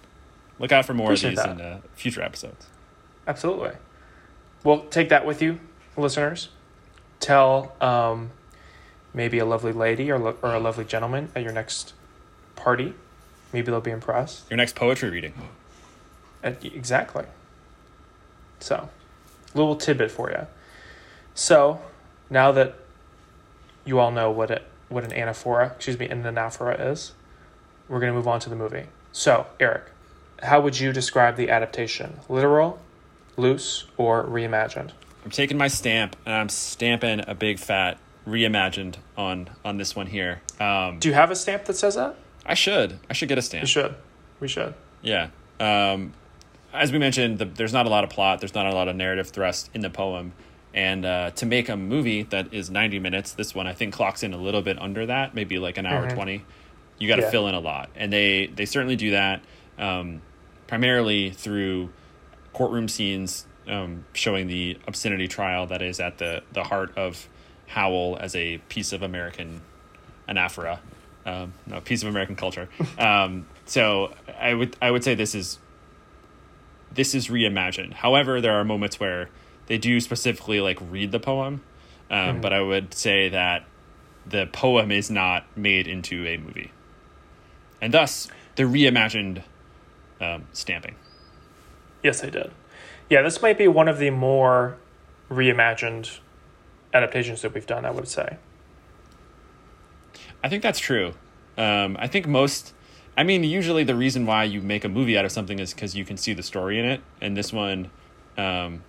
Look out for more Appreciate of these that. in uh, future episodes. Absolutely. Well, take that with you, listeners. Tell um, maybe a lovely lady or, lo- or a lovely gentleman at your next party. Maybe they'll be impressed. Your next poetry reading. Uh, exactly. So, little tidbit for you. So, now that you all know what it what an anaphora, excuse me, an anaphora is, we're going to move on to the movie. So, Eric, how would you describe the adaptation? Literal, loose, or reimagined? I'm taking my stamp and I'm stamping a big fat reimagined on on this one here. Um, Do you have a stamp that says that? I should I should get a stamp. We should. We should. Yeah. Um, as we mentioned, the, there's not a lot of plot. There's not a lot of narrative thrust in the poem. And uh, to make a movie that is 90 minutes, this one I think clocks in a little bit under that, maybe like an hour Mhm. 20. You got to Yeah. fill in a lot. And they, they certainly do that um, primarily through courtroom scenes um, showing the obscenity trial that is at the the heart of Howl as a piece of American anaphora, um, no piece of American culture. [laughs] Um, so I would I would say this is this is reimagined. However, there are moments where they do specifically like read the poem, um, mm-hmm. but I would say that the poem is not made into a movie, and thus the reimagined um, stamping. Yes, I did. Yeah, this might be one of the more reimagined adaptations that we've done. I would say. I think that's true. Um, I think most. I mean, usually the reason why you make a movie out of something is because you can see the story in it, and this one, um,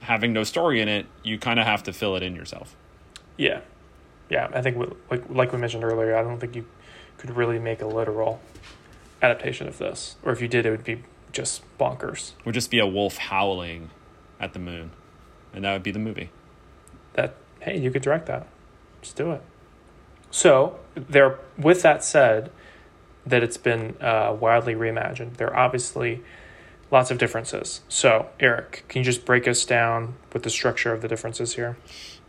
having no story in it, you kind of have to fill it in yourself. Yeah, yeah. I think like like we mentioned earlier, I don't think you could really make a literal adaptation of this, or if you did, it would be just bonkers. Would just be a wolf howling at the moon, and that would be the movie. That hey, you could direct that. Just do it. So there, with that said, that it's been uh, wildly reimagined. There are obviously lots of differences. So Eric, can you just break us down with the structure of the differences here?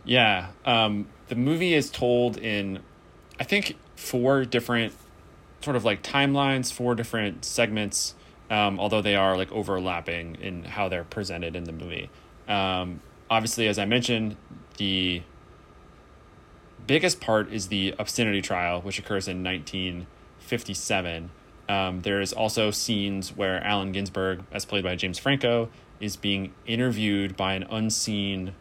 Yeah, um, the movie is told in, I think, four different sort of like timelines, four different segments um, although they are like overlapping in how they're presented in the movie. Um, obviously, as I mentioned, the biggest part is the obscenity trial, which occurs in 1957. Um, there is also scenes where Allen Ginsberg, as played by James Franco, is being interviewed by an unseen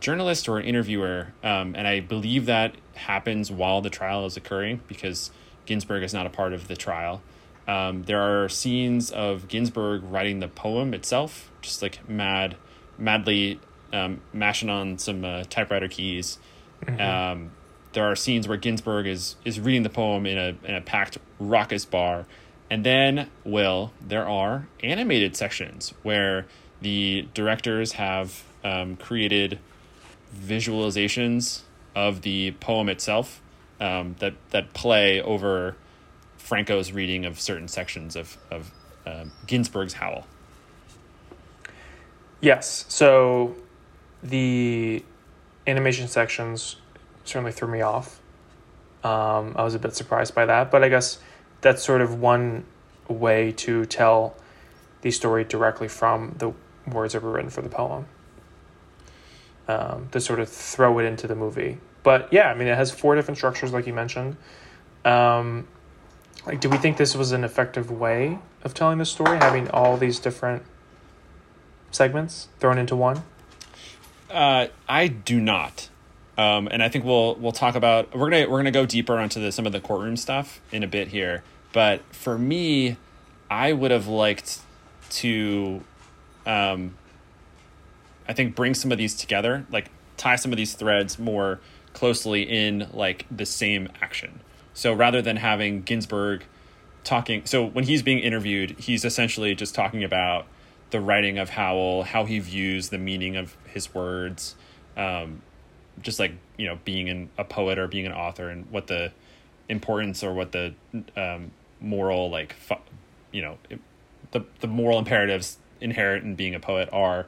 journalist or an interviewer. Um, and I believe that happens while the trial is occurring because Ginsberg is not a part of the trial. Um, there are scenes of Ginsberg writing the poem itself, just like mad, madly um, mashing on some uh, typewriter keys. Mm-hmm. Um, there are scenes where Ginsberg is is reading the poem in a in a packed raucous bar, and then Will there are animated sections where the directors have um, created visualizations of the poem itself um, that that play over Franco's reading of certain sections of of uh, Ginsberg's Howl. Yes, so the animation sections certainly threw me off. Um, I was a bit surprised by that, but I guess that's sort of one way to tell the story directly from the words that were written for the poem. Um, to sort of throw it into the movie. But yeah, I mean, it has four different structures, like you mentioned. Um, like, do we think this was an effective way of telling the story, having all these different segments thrown into one? Uh, I do not. Um, and I think we'll we'll talk about we're gonna we're gonna go deeper onto the, some of the courtroom stuff in a bit here. But for me, I would have liked to, um, I think bring some of these together, like tie some of these threads more closely in like the same action. So rather than having Ginsberg talking, so when he's being interviewed, he's essentially just talking about the writing of Howl, how he views the meaning of his words, um, just like you know being an, a poet or being an author, and what the importance or what the um, moral like you know the the moral imperatives inherent in being a poet are.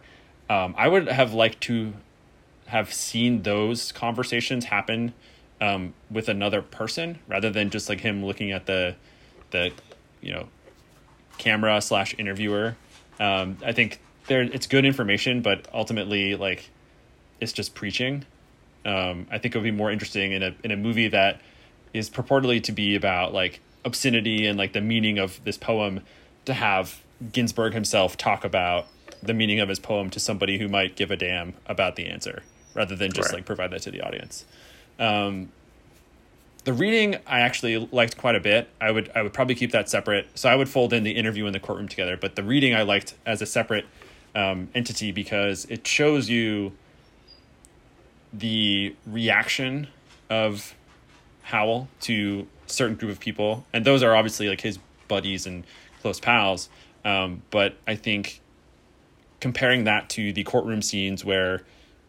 Um, I would have liked to have seen those conversations happen um, with another person rather than just like him looking at the the you know camera slash interviewer. Um, I think there it's good information, but ultimately like it's just preaching. Um, I think it would be more interesting in a in a movie that is purportedly to be about like obscenity and like the meaning of this poem to have Ginsberg himself talk about the meaning of his poem to somebody who might give a damn about the answer rather than just right. like provide that to the audience. Um, the reading I actually liked quite a bit. I would I would probably keep that separate. So I would fold in the interview in the courtroom together. But the reading I liked as a separate um, entity because it shows you the reaction of Howl to certain group of people, and those are obviously like his buddies and close pals. Um, but I think comparing that to the courtroom scenes where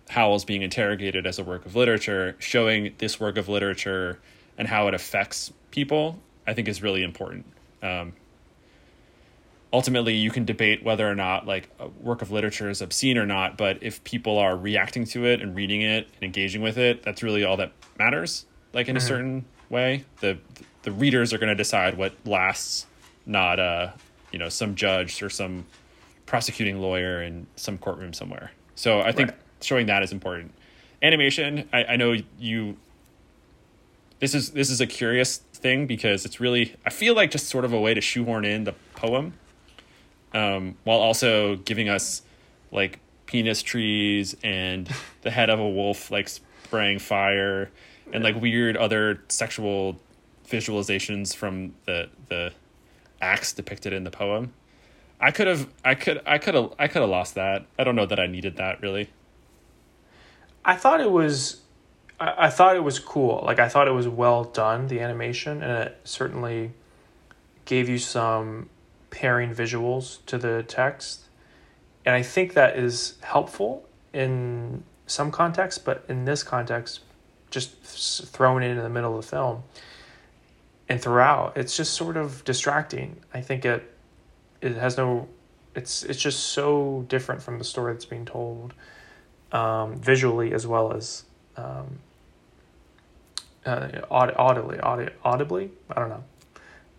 Howl's being interrogated as a work of literature, showing this work of literature and how it affects people, I think is really important. Um, ultimately you can debate whether or not like a work of literature is obscene or not but if people are reacting to it and reading it and engaging with it that's really all that matters like in mm-hmm. a certain way the the readers are going to decide what lasts not uh you know some judge or some prosecuting lawyer in some courtroom somewhere so i think right. showing that is important animation I, I know you this is this is a curious thing because it's really I feel like just sort of a way to shoehorn in the poem um, while also giving us like penis trees and [laughs] the head of a wolf like spraying fire and like weird other sexual visualizations from the the acts depicted in the poem. I could have I could I could have I could have lost that. I don't know that I needed that really. I thought it was I, I thought it was cool. Like I thought it was well done, the animation, and it certainly gave you some pairing visuals to the text. And I think that is helpful in some contexts, but in this context, just thrown in in the middle of the film and throughout, it's just sort of distracting. I think it it has no it's it's just so different from the story that's being told um, visually as well as um, uh, audibly, audi- audibly. I don't know,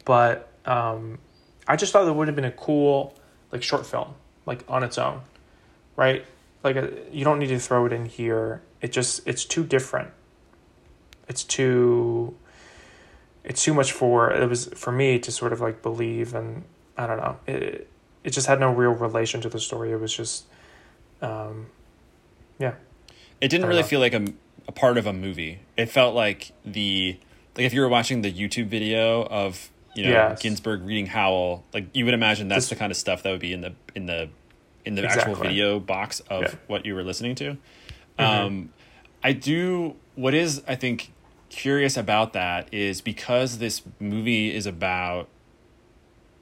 but um, I just thought it would have been a cool like short film, like on its own, right? Like a, uh, you don't need to throw it in here. It just it's too different. It's too. It's too much for it was for me to sort of like believe and I don't know it. It just had no real relation to the story. It was just, um, yeah. It didn't really know. feel like a a part of a movie. It felt like the like if you were watching the YouTube video of you know yes. Ginsberg reading Howl, like you would imagine that's the kind of stuff that would be in the in the in the exactly. actual video box of yeah. what you were listening to. Mm-hmm. Um, I do what is I think curious about that is because this movie is about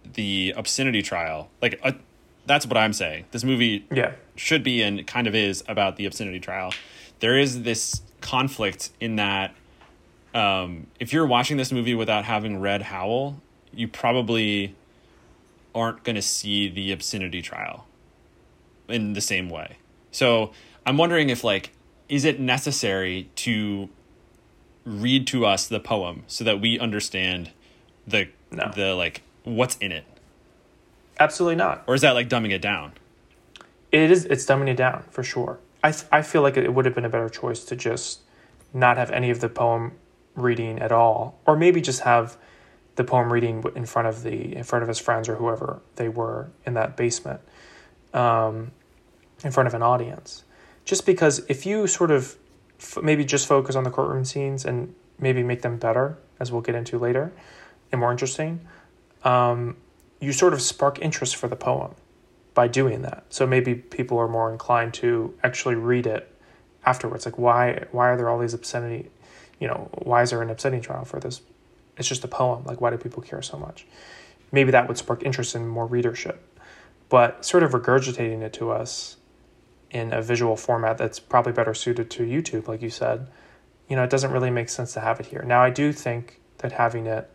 the obscenity trial. Like uh, that's what I'm saying. This movie yeah. should be and kind of is about the obscenity trial. There is this conflict in that um, if you're watching this movie without having read Howl, you probably aren't going to see the obscenity trial in the same way. So I'm wondering if like is it necessary to read to us the poem so that we understand the no. the like what's in it? Absolutely not. Or is that like dumbing it down? It is. It's dumbing it down for sure. I I feel like it would have been a better choice to just not have any of the poem reading at all, or maybe just have the poem reading in front of the in front of his friends or whoever they were in that basement, um, in front of an audience. Just because if you sort of f- maybe just focus on the courtroom scenes and maybe make them better, as we'll get into later, and more interesting, um, you sort of spark interest for the poem by doing that. So maybe people are more inclined to actually read it afterwards. Like why why are there all these obscenity, you know, why is there an obscenity trial for this? It's just a poem. Like why do people care so much? Maybe that would spark interest in more readership. But sort of regurgitating it to us in a visual format that's probably better suited to YouTube, like you said, you know, it doesn't really make sense to have it here. Now I do think that having it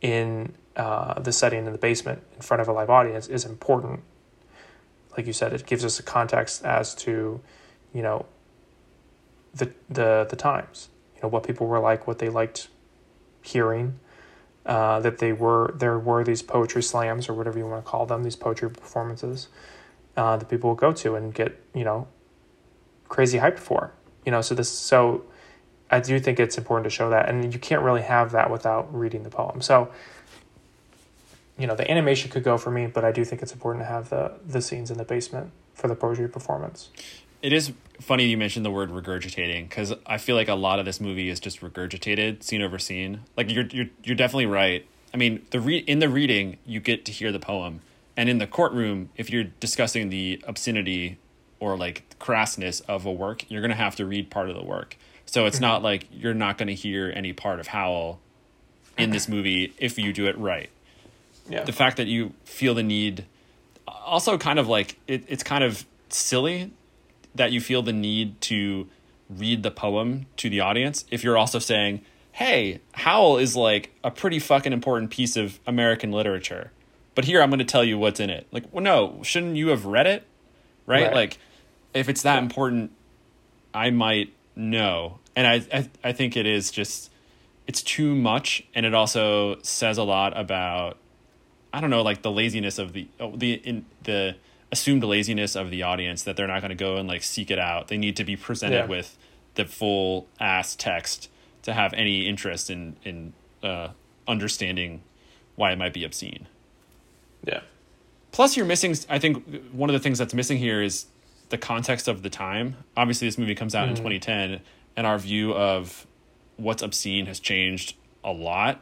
in uh, the setting in the basement in front of a live audience is important. Like you said, it gives us a context as to, you know, the the the times. You know what people were like, what they liked hearing. Uh, that they were there were these poetry slams or whatever you want to call them, these poetry performances uh, that people would go to and get you know crazy hyped for. You know, so this so I do think it's important to show that, and you can't really have that without reading the poem. So you know the animation could go for me, but I do think it's important to have the the scenes in the basement for the poetry performance. It is funny you mentioned the word regurgitating because I feel like a lot of this movie is just regurgitated scene over scene. Like you're you're you're definitely right. I mean, the re- in the reading you get to hear the poem, and in the courtroom, if you're discussing the obscenity or like crassness of a work, you're gonna have to read part of the work. So it's mm-hmm. not like you're not gonna hear any part of Howl in this movie if you do it right yeah. the fact that you feel the need also kind of like it, it's kind of silly that you feel the need to read the poem to the audience if you're also saying hey howl is like a pretty fucking important piece of american literature but here I'm going to tell you what's in it. Like, well, no, shouldn't you have read it? Right? Right. Like, if it's that important, I might know. And I, I, I think it is just, it's too much, and it also says a lot about, I don't know, like the laziness of the, oh, the, in the assumed laziness of the audience that they're not going to go and like seek it out. They need to be presented Yeah. with the full ass text to have any interest in in uh, understanding why it might be obscene. Yeah. Plus, you're missing. I think one of the things that's missing here is the context of the time. Obviously, this movie comes out in 2010, and our view of what's obscene has changed a lot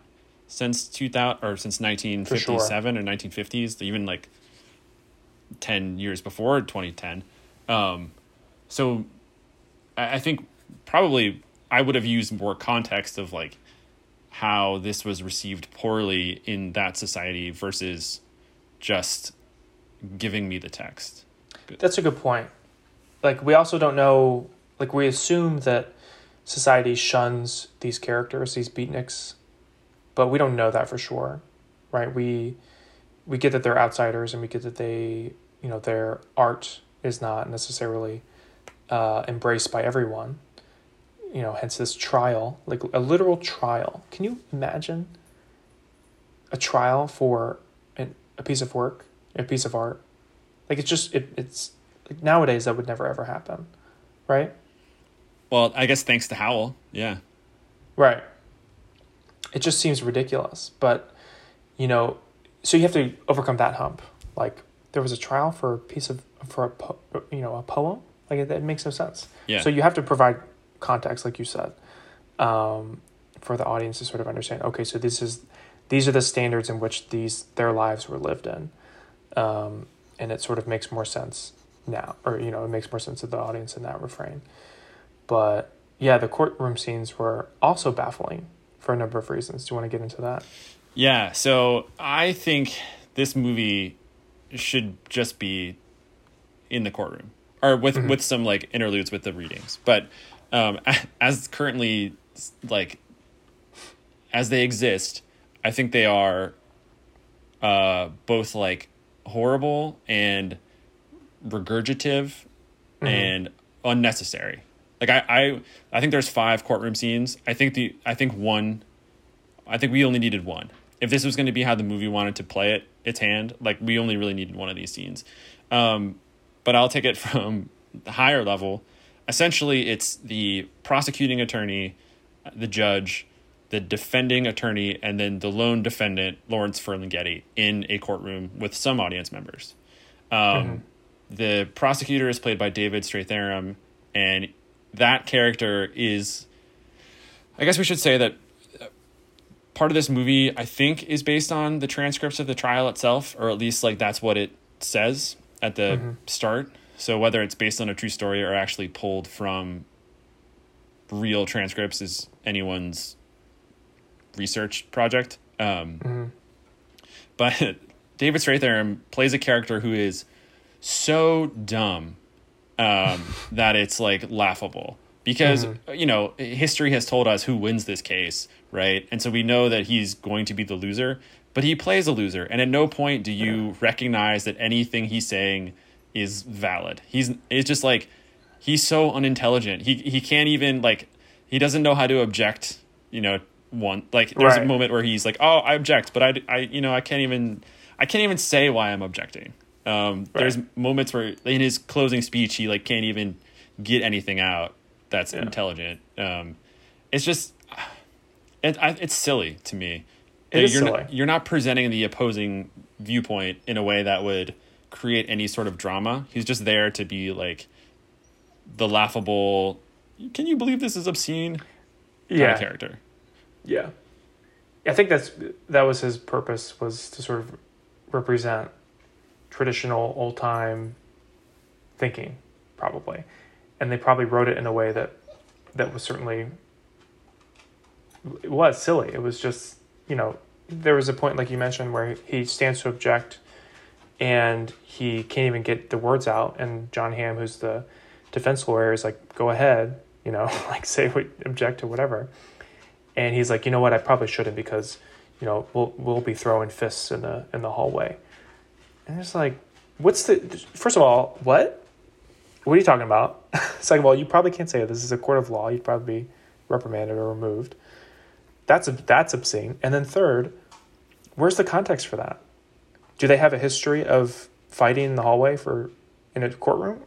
since 2000 or since 1957 or 1950s, even like 10 years before 2010. Um, so I I think probably I would have used more context of like how this was received poorly in that society versus just giving me the text. That's a good point. Like we also don't know like we assume that society shuns these characters, these beatniks, but we don't know that for sure. Right? We we get that they're outsiders and we get that they, you know, their art is not necessarily uh, embraced by everyone. You know, hence this trial, like a literal trial. Can you imagine a trial for an, a piece of work, a piece of art? Like it's just it, it's like nowadays that would never ever happen, right? Well, I guess thanks to Howl. Yeah. Right. It just seems ridiculous, but you know, so you have to overcome that hump. Like there was a trial for a piece of for a po- you know a poem. Like it, that makes no sense. Yeah. So you have to provide context, like you said, um, for the audience to sort of understand. Okay, so this is these are the standards in which these their lives were lived in, um, and it sort of makes more sense now, or you know, it makes more sense to the audience in that refrain. But yeah, the courtroom scenes were also baffling for a number of reasons. Do you want to get into that? Yeah, so I think this movie should just be in the courtroom or with with some like interludes with the readings. But um [laughs] as currently like as they exist, I think they are uh both like horrible and regurgitative and unnecessary. Like I, I I think there's five courtroom scenes. I think the I think one I think we only needed one. If this was going to be how the movie wanted to play it, its hand, like we only really needed one of these scenes. Um, but I'll take it [laughs] from the higher level. Essentially, it's the prosecuting attorney, the judge, the defending attorney, and then the lone defendant, Lawrence Ferlinghetti, in a courtroom with some audience members. Um, The prosecutor is played by David Strathairn, and that character is. I guess we should say that part of this movie I think is based on the transcripts of the trial itself, or at least like that's what it says at the start. So whether it's based on a true story or actually pulled from real transcripts is anyone's research project. Um, But [laughs] David Strathairn plays a character who is so dumb um, that it's like laughable because you know history has told us who wins this case, right? And so we know that he's going to be the loser, but he plays a loser, and at no point do you recognize that anything he's saying is valid. He's it's just like he's so unintelligent. He he can't even like he doesn't know how to object. You know, one like there's a moment where he's like, "Oh, I object," but I I you know I can't even I can't even say why I'm objecting. Um, There's moments where in his closing speech he like can't even get anything out that's Yeah. intelligent. Um, it's just [sighs] it, I, it's silly to me. It you're silly. Not, you're not presenting the opposing viewpoint in a way that would create any sort of drama. He's just there to be like the laughable. Can you believe this is obscene? kind Yeah, of character. yeah. I think that's that was his purpose was to sort of represent traditional old time thinking, probably, and they probably wrote it in a way that that was certainly it was silly. It was just you know there was a point like you mentioned where he stands to object and he can't even get the words out. And Jon Hamm who's the defense lawyer is like go ahead you know [laughs] like say what object to whatever. And he's like you know what? I probably shouldn't because you know we'll we'll be throwing fists in the in the hallway And it's like, what's the first of all, what? What are you talking about? [laughs] Second of all, you probably can't say. This is a court of law. You'd probably be reprimanded or removed. That's that's obscene. And then third, where's the context for that? Do they have a history of fighting in the hallway for in a courtroom?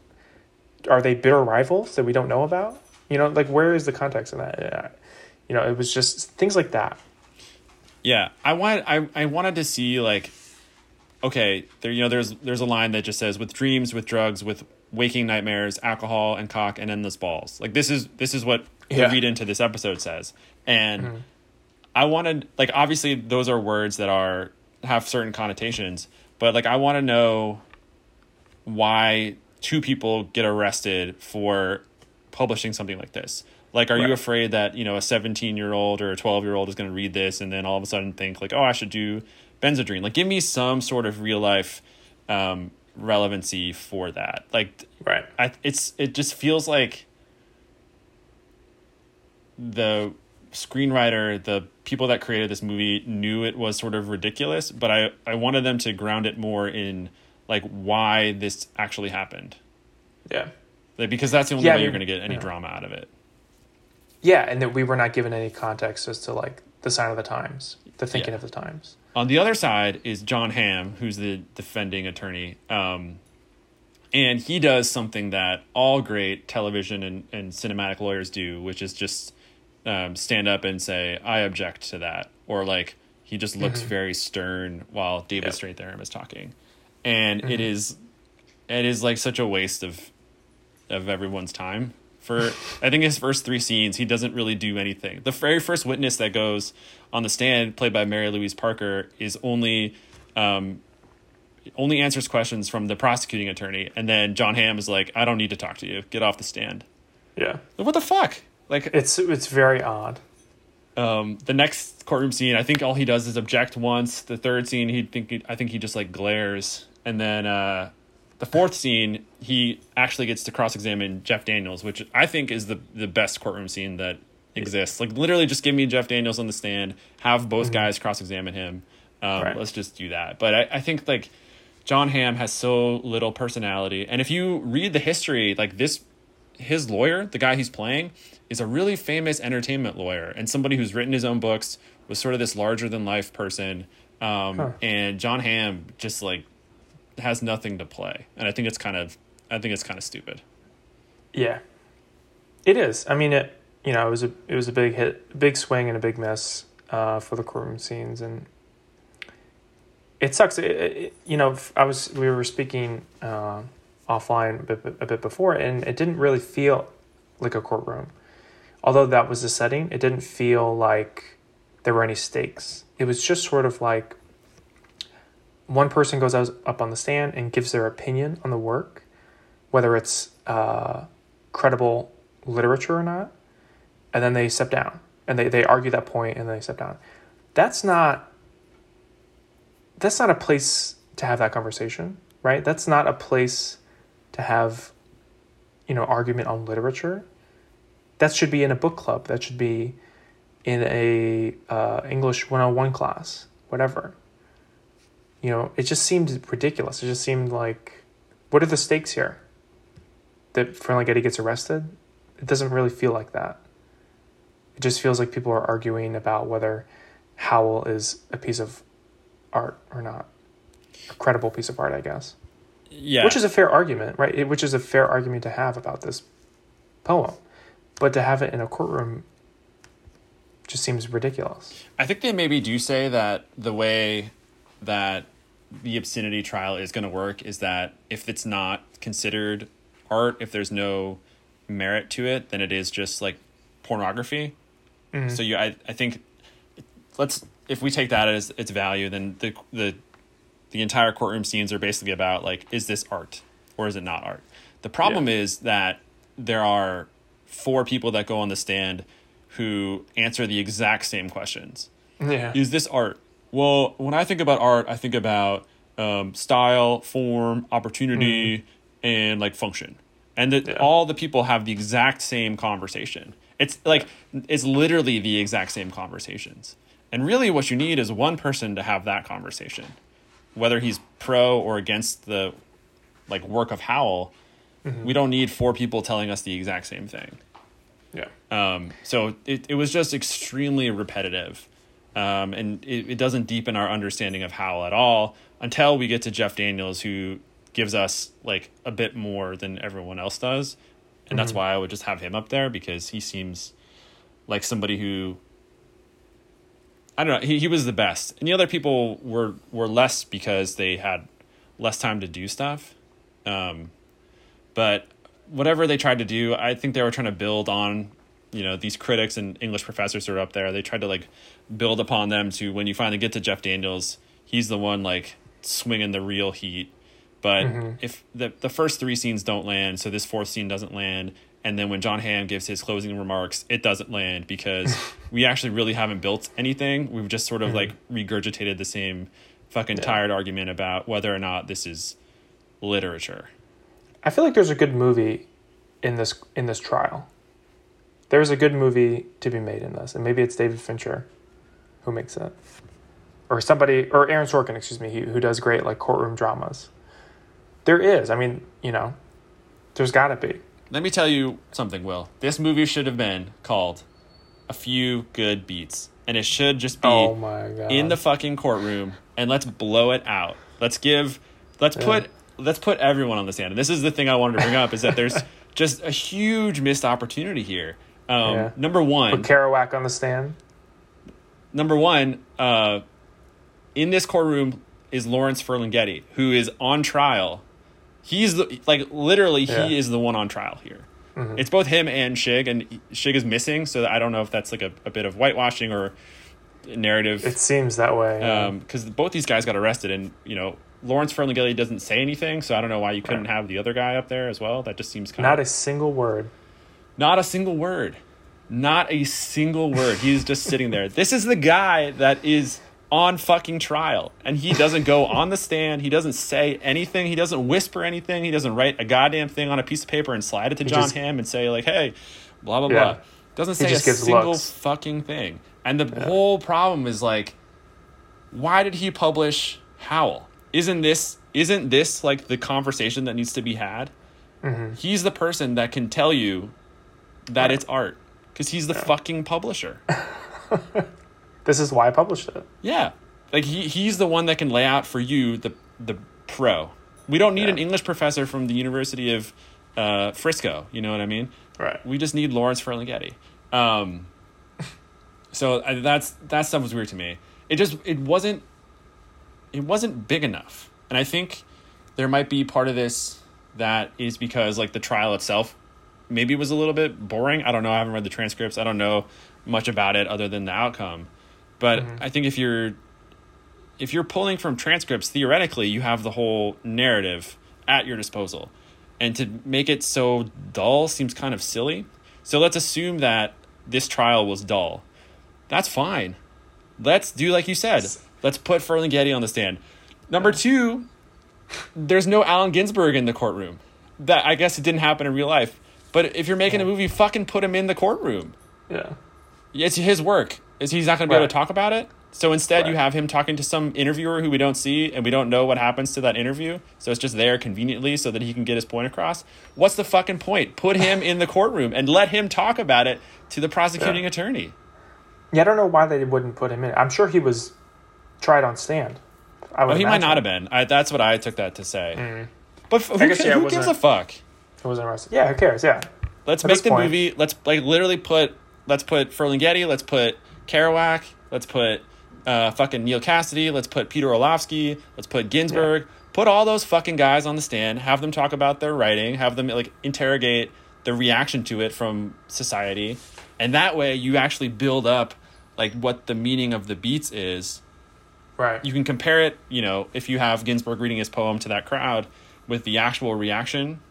Are they bitter rivals that we don't know about? You know, like where is the context in that? You know, it was just things like that. Yeah, I wanted I, I wanted to see like okay, there you know there's there's a line that just says with dreams, with drugs, with waking nightmares, alcohol and cock and endless balls. Like this is this is what Yeah. the read into this episode says. And mm-hmm. I wanted like obviously those are words that are have certain connotations, but like I want to know why two people get arrested for publishing something like this. Like are you afraid that, you know, a 17-year-old or a 12-year-old is going to read this and then all of a sudden think like, "Oh, I should do Benzedrine." Like give me some sort of real life um relevancy for that. Like Right. I it's it just feels like the screenwriter, the people that created this movie knew it was sort of ridiculous, but I I wanted them to ground it more in like why this actually happened. Yeah. Like, because that's the only Yeah, I way you're going to get any yeah. drama out of it. Yeah, and that we were not given any context as to like the sign of the times, the thinking Yeah. of the times. On the other side is Jon Hamm, who's the defending attorney. Um, and he does something that all great television and, and cinematic lawyers do, which is just um, stand up and say, I object to that. Or like he just looks very stern while David Yep. Strathairn is talking. And it is it is like such a waste of of everyone's time. For I think his first three scenes, he doesn't really do anything. The very first witness that goes on the stand, played by Mary Louise Parker, is only um, only answers questions from the prosecuting attorney, and then Jon Hamm is like, "I don't need to talk to you. Get off the stand." Yeah. What the fuck? Like It's it's very odd. um, the next courtroom scene, I think all he does is object once. The third scene, he think I think he just like glares, and then uh, the fourth scene, he actually gets to cross examine Jeff Daniels, which I think is the the best courtroom scene that exists. Like literally, just give me Jeff Daniels on the stand, have both guys cross examine him. Um, Right. Let's just do that. But I, I think like Jon Hamm has so little personality, and if you read the history, like this his lawyer, the guy he's playing, is a really famous entertainment lawyer and somebody who's written his own books, was sort of this larger than life person. Um, Huh. And Jon Hamm just like has nothing to play, and I think it's kind of, I think it's kind of stupid. Yeah. It is. I mean it you know, it was a it was a big hit big swing and a big miss uh, for the courtroom scenes and it sucks. It, it, you know, I was we were speaking uh, offline a bit, a bit before, and it didn't really feel like a courtroom. Although that was the setting, it didn't feel like there were any stakes. It was just sort of like one person goes up on the stand and gives their opinion on the work, whether it's uh, credible literature or not, and then they step down and they, they argue that point and then they step down. That's not that's not a place to have that conversation, right? That's not a place to have, you know, argument on literature. That should be in a book club. That should be in a uh, English 101 class, whatever. You know, it just seemed ridiculous. It just seemed like, what are the stakes here? That Ferlinghetti gets arrested? It doesn't really feel like that. It just feels like people are arguing about whether Howl is a piece of art or not. A credible piece of art, I guess. Yeah, Which is a fair argument, right? It- Which is a fair argument to have about this poem. But to have it in a courtroom just seems ridiculous. I think they maybe do say that the way that the obscenity trial is going to work is that if it's not considered art, if there's no merit to it, then it is just like pornography. Mm-hmm. So you, I, I think, let's if we take that as its value, then the the the entire courtroom scenes are basically about like, is this art or is it not art? The problem Yeah. is that there are four people that go on the stand who answer the exact same questions Yeah. is this art? Well, when I think about art, I think about um, style, form, opportunity, and like function. And that Yeah. all the people have the exact same conversation. It's like it's literally the exact same conversations. And really, what you need is one person to have that conversation. whether he's pro or against the like work of Howl, we don't need four people telling us the exact same thing. Yeah. Um, so it, it was just extremely repetitive. Um, and it, it doesn't deepen our understanding of Howl at all until we get to Jeff Daniels, who gives us like a bit more than everyone else does. And that's why I would just have him up there because he seems like somebody who I don't know, he, he was the best. And the other people were were less because they had less time to do stuff. Um, but whatever they tried to do, I think they were trying to build on, you know, these critics and English professors are up there. They tried to like build upon them to when you finally get to Jeff Daniels, he's the one like swinging the real heat. But mm-hmm. if the the first three scenes don't land, so this fourth scene doesn't land, and then when Jon Hamm gives his closing remarks, it doesn't land because [laughs] we actually really haven't built anything. We've just sort of like mm-hmm. regurgitated the same fucking tired argument about whether or not this is literature. I feel like there's a good movie in this in this trial. There's a good movie to be made in this, and maybe it's David Fincher who makes it, or somebody, or Aaron Sorkin, excuse me, who, who does great like courtroom dramas. There is, I mean, you know, there's got to be. Let me tell you something, Will. This movie should have been called A Few Good Beats. And it should just be Oh my god! in the fucking courtroom and let's blow it out. Let's give let's put let's put everyone on the stand. And this is the thing I wanted to bring up is that there's [laughs] just a huge missed opportunity here. Um, Yeah. number one, put Kerouac on the stand. number one, uh, in this courtroom is Lawrence Ferlinghetti, who is on trial. He's the like literally Yeah. Mm-hmm. he is the one on trial here. It's both him and Shig, and Shig is missing, so I don't know if that's like a, a bit of whitewashing or narrative. It seems that way. yeah. because both these guys got arrested, and you know Lawrence Ferlinghetti doesn't say anything, so I don't know why you couldn't Right. have the other guy up there as well. That just seems kind Not of not a single word. Not a single word, not a single word. He's just sitting there. This is the guy that is on fucking trial, and he doesn't go on the stand. He doesn't say anything. He doesn't whisper anything. He doesn't write a goddamn thing on a piece of paper and slide it to Jon just- Hamm and say like, "Hey, blah blah Yeah. blah." Doesn't say a single looks. fucking thing. And the whole problem is like, why did he publish Howl? Isn't this isn't this like the conversation that needs to be had? Mm-hmm. He's the person that can tell you that it's art because he's the fucking publisher. [laughs] This is why I published it. Yeah, like he he's the one that can lay out for you the the pro. We don't need Yeah. an English professor from the University of uh, Frisco. You know what I mean? Right. We just need Lawrence Ferlinghetti. Um, so I, that's that stuff was weird to me. It just it wasn't it wasn't big enough, and I think there might be part of this that is because like the trial itself maybe it was a little bit boring. I don't know. I haven't read the transcripts. I don't know much about it other than the outcome. But mm-hmm. I think if you're if you're pulling from transcripts, theoretically, you have the whole narrative at your disposal. And to make it so dull seems kind of silly. So let's assume that this trial was dull. That's fine. Let's do like you said. Let's put Ferlinghetti on the stand. Number two, there's no Allen Ginsberg in the courtroom. That I guess it didn't happen in real life. But if you're making a movie, fucking put him in the courtroom. Yeah. It's his work. Is he's not going to be able to talk about it? So instead, you have him talking to some interviewer who we don't see, and we don't know what happens to that interview. So it's just there conveniently so that he can get his point across. What's the fucking point? Put him in the courtroom and let him talk about it to the prosecuting Yeah. attorney. Yeah, I don't know why they wouldn't put him in. I'm sure he was tried on stand. I would Well, he might not have been. I, that's what I took that to say. But f- who, Mm. guess, ca- yeah, who gives a fuck? He wasn't arrested. Yeah, who cares? Yeah. Let's At make the point- movie. Let's like literally put. Let's put Ferlinghetti. Let's put Kerouac. Let's put uh, fucking Neal Cassady. Let's put Peter Orlovsky. Let's put Ginsberg. Put all those fucking guys on the stand. Have them talk about their writing. Have them like interrogate the reaction to it from society, and that way you actually build up like what the meaning of the beats is Right. you can compare it, you know, if you have Ginsberg reading his poem to that crowd with the actual reaction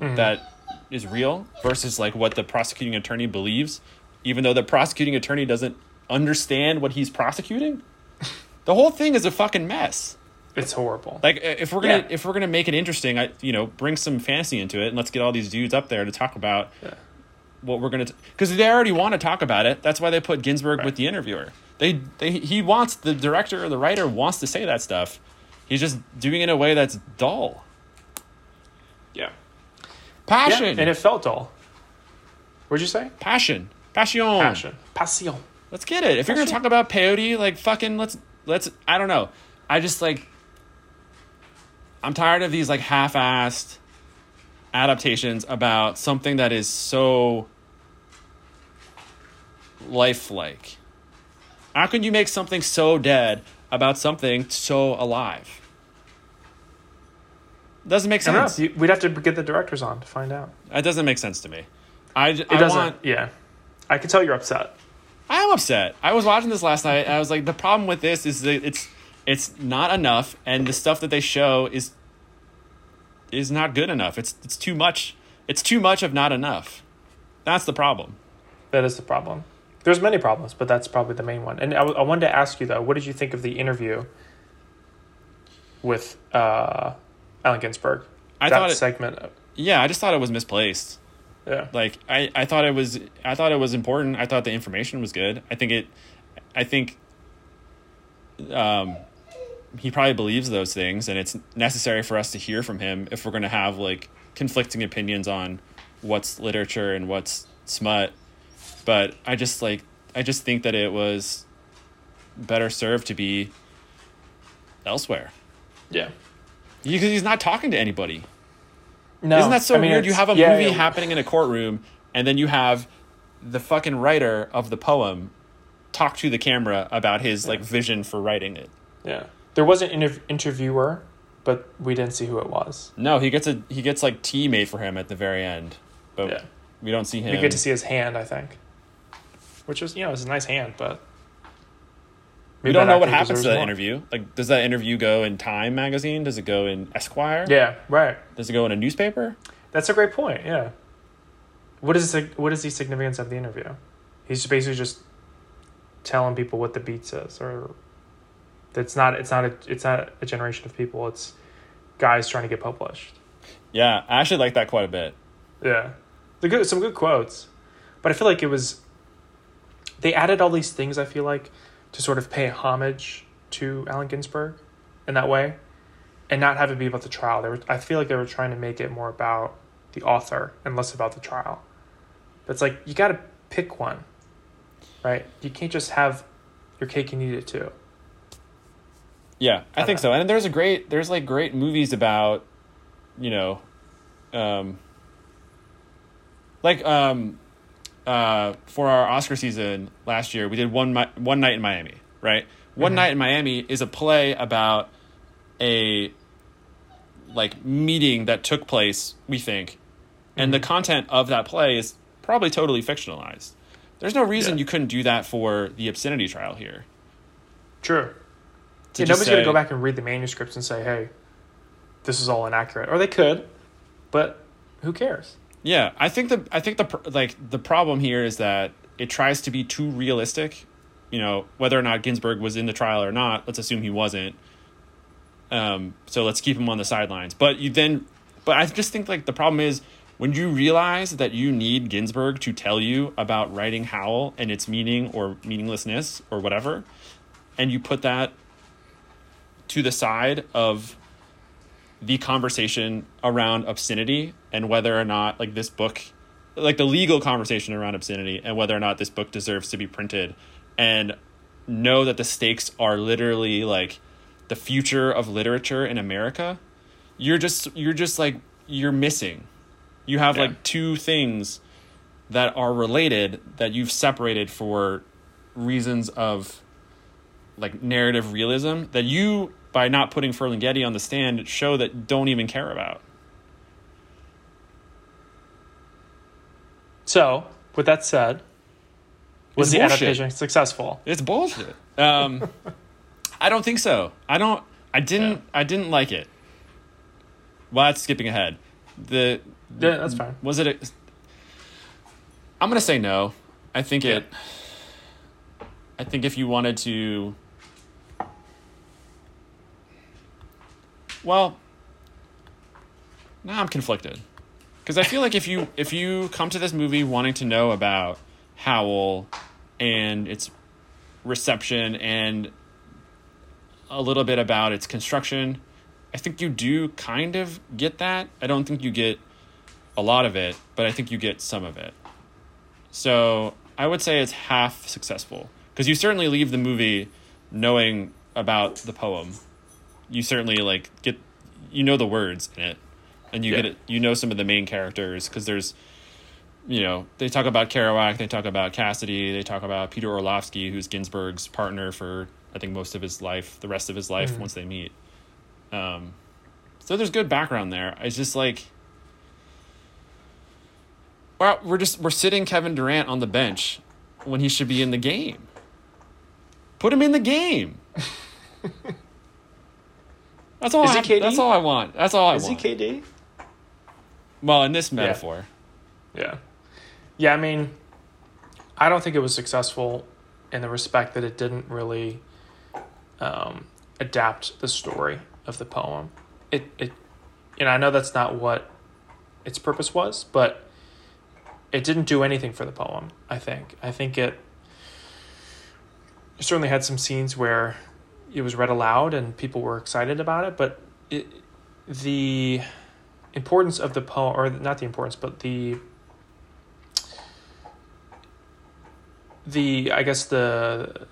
Mm-hmm. that is real versus like what the prosecuting attorney believes, even though the prosecuting attorney doesn't understand what he's prosecuting. [laughs] The whole thing is a fucking mess. it's horrible. Like if we're gonna Yeah. if we're gonna make it interesting, I you know bring some fantasy into it and let's get all these dudes up there to talk about Yeah. what we're gonna because they already want to talk about it. That's why they put Ginsberg Right. with the interviewer. They they he wants the director or the writer wants to say that stuff. He's just doing it in a way that's dull. Passion. Yeah, and it felt dull. What'd you say? passion. Passion. Passion. Passion. Let's get it. If you're gonna talk about peyote, like fucking let's let's I don't know. I just like I'm tired of these like half-assed adaptations about something that is so lifelike. How can you make something so dead about something so alive? Doesn't make I don't know. sense. You- We'd have to get the directors on to find out. That doesn't make sense to me. I, j- It I doesn't. want Yeah. I can tell you're upset. I am upset. I was watching this last night. And I was like, the problem with this is that it's it's not enough, and the stuff that they show is is not good enough. It's it's too much. It's too much of not enough. That's the problem. That is the problem. There's many problems, but that's probably the main one. And I wanted to ask you though, what did you think of the interview with uh, Allen Ginsberg? I that thought it, segment. Of, yeah, I just thought it was misplaced. yeah. Like I, I thought it was I thought it was important. I thought the information was good. I think it I think um he probably believes those things and it's necessary for us to hear from him if we're going to have like conflicting opinions on what's literature and what's smut. But I just like I just think that it was better served to be elsewhere. Yeah. Because he's not talking to anybody. No, Isn't that so I mean, weird? You have a yeah, movie yeah. happening in a courtroom, and then you have the fucking writer of the poem talk to the camera about his like vision for writing it. Yeah. There was an interv- interviewer, but we didn't see who it was. No, he gets a he gets like tea made for him at the very end, but Yeah. we don't see him. We get to see his hand, I think, which was you know it's a nice hand, but we don't know what happens to that more. interview. Like, does that interview go in Time magazine? Does it go in Esquire? Yeah, right. Does it go in a newspaper? That's a great point. Yeah. What is the, what is the significance of the interview? He's basically just telling people what the beat says, or it's not it's not a it's not a generation of people. It's guys trying to get published. Yeah, I actually like that quite a bit. Yeah, the good some good quotes, but I feel like it was they added all these things. I feel like to sort of pay homage to Allen Ginsberg in that way, and not have it be about the trial. They were I feel like they were trying to make it more about the author and less about the trial. But it's like you got to pick one, right? You can't just have your cake and eat it too. Yeah, I I think don't so. And there's a great there's like great movies about, you know, um like um uh for our Oscar season last year, we did one Mi- one night in Miami, right? One Mhm. night in Miami is a play about a like meeting that took place, we think. And the Mhm. content of that play is probably totally fictionalized. There's no reason Yeah. you couldn't do that for the obscenity trial here. True. Yeah, nobody's gonna go back and read the manuscripts and say, "Hey, this is all inaccurate," or they could, but who cares? Yeah, I think the I think the like the problem here is that it tries to be too realistic. You know, whether or not Ginsberg was in the trial or not, let's assume he wasn't. Um, so let's keep him on the sidelines. But you then, but I just think like the problem is when you realize that you need Ginsberg to tell you about writing Howl and its meaning or meaninglessness or whatever, and you put that to the side of the conversation around obscenity and whether or not like this book like the legal conversation around obscenity and whether or not this book deserves to be printed and know that the stakes are literally like the future of literature in America you're just you're just like you're missing you have Yeah. like two things that are related that you've separated for reasons of like narrative realism that you by not putting Ferlinghetti on the stand show that don't even care about. So, with that said, was It's the bullshit. adaptation successful? It's bullshit. Um, [laughs] I don't think so. I don't. I didn't. Yeah. I didn't like it. Well, that's skipping ahead. The Yeah, that's fine. was it? A, I'm gonna say no. I think it. I think if you wanted to. Well. Now I'm conflicted, because I feel like if you if you come to this movie wanting to know about Howl, and its reception and a little bit about its construction. I think you do kind of get that. I don't think you get a lot of it, but I think you get some of it. So I would say it's half successful because you certainly leave the movie knowing about the poem. You certainly like get you know the words in it, and you Yeah. get it. You know some of the main characters because there's, you know, they talk about Kerouac, they talk about Cassady, they talk about Peter Orlovsky, who's Ginsberg's partner for I think most of his life, the rest of his life once they meet. Um, so there's good background there. It's just like, well, we're just we're sitting Kevin Durant on the bench when he should be in the game. Put him in the game. [laughs] That's all. Is I, he KD? That's all I want. That's all I Is he. KD? well, in this metaphor, Yeah. Yeah, I mean, I don't think it was successful in the respect that it didn't really um, adapt the story of the poem. It, it, you know, I know that's not what its purpose was, but it didn't do anything for the poem, I think. I think it certainly had some scenes where it was read aloud and people were excited about it, but it, the importance of the poem, or not the importance, but the the I guess the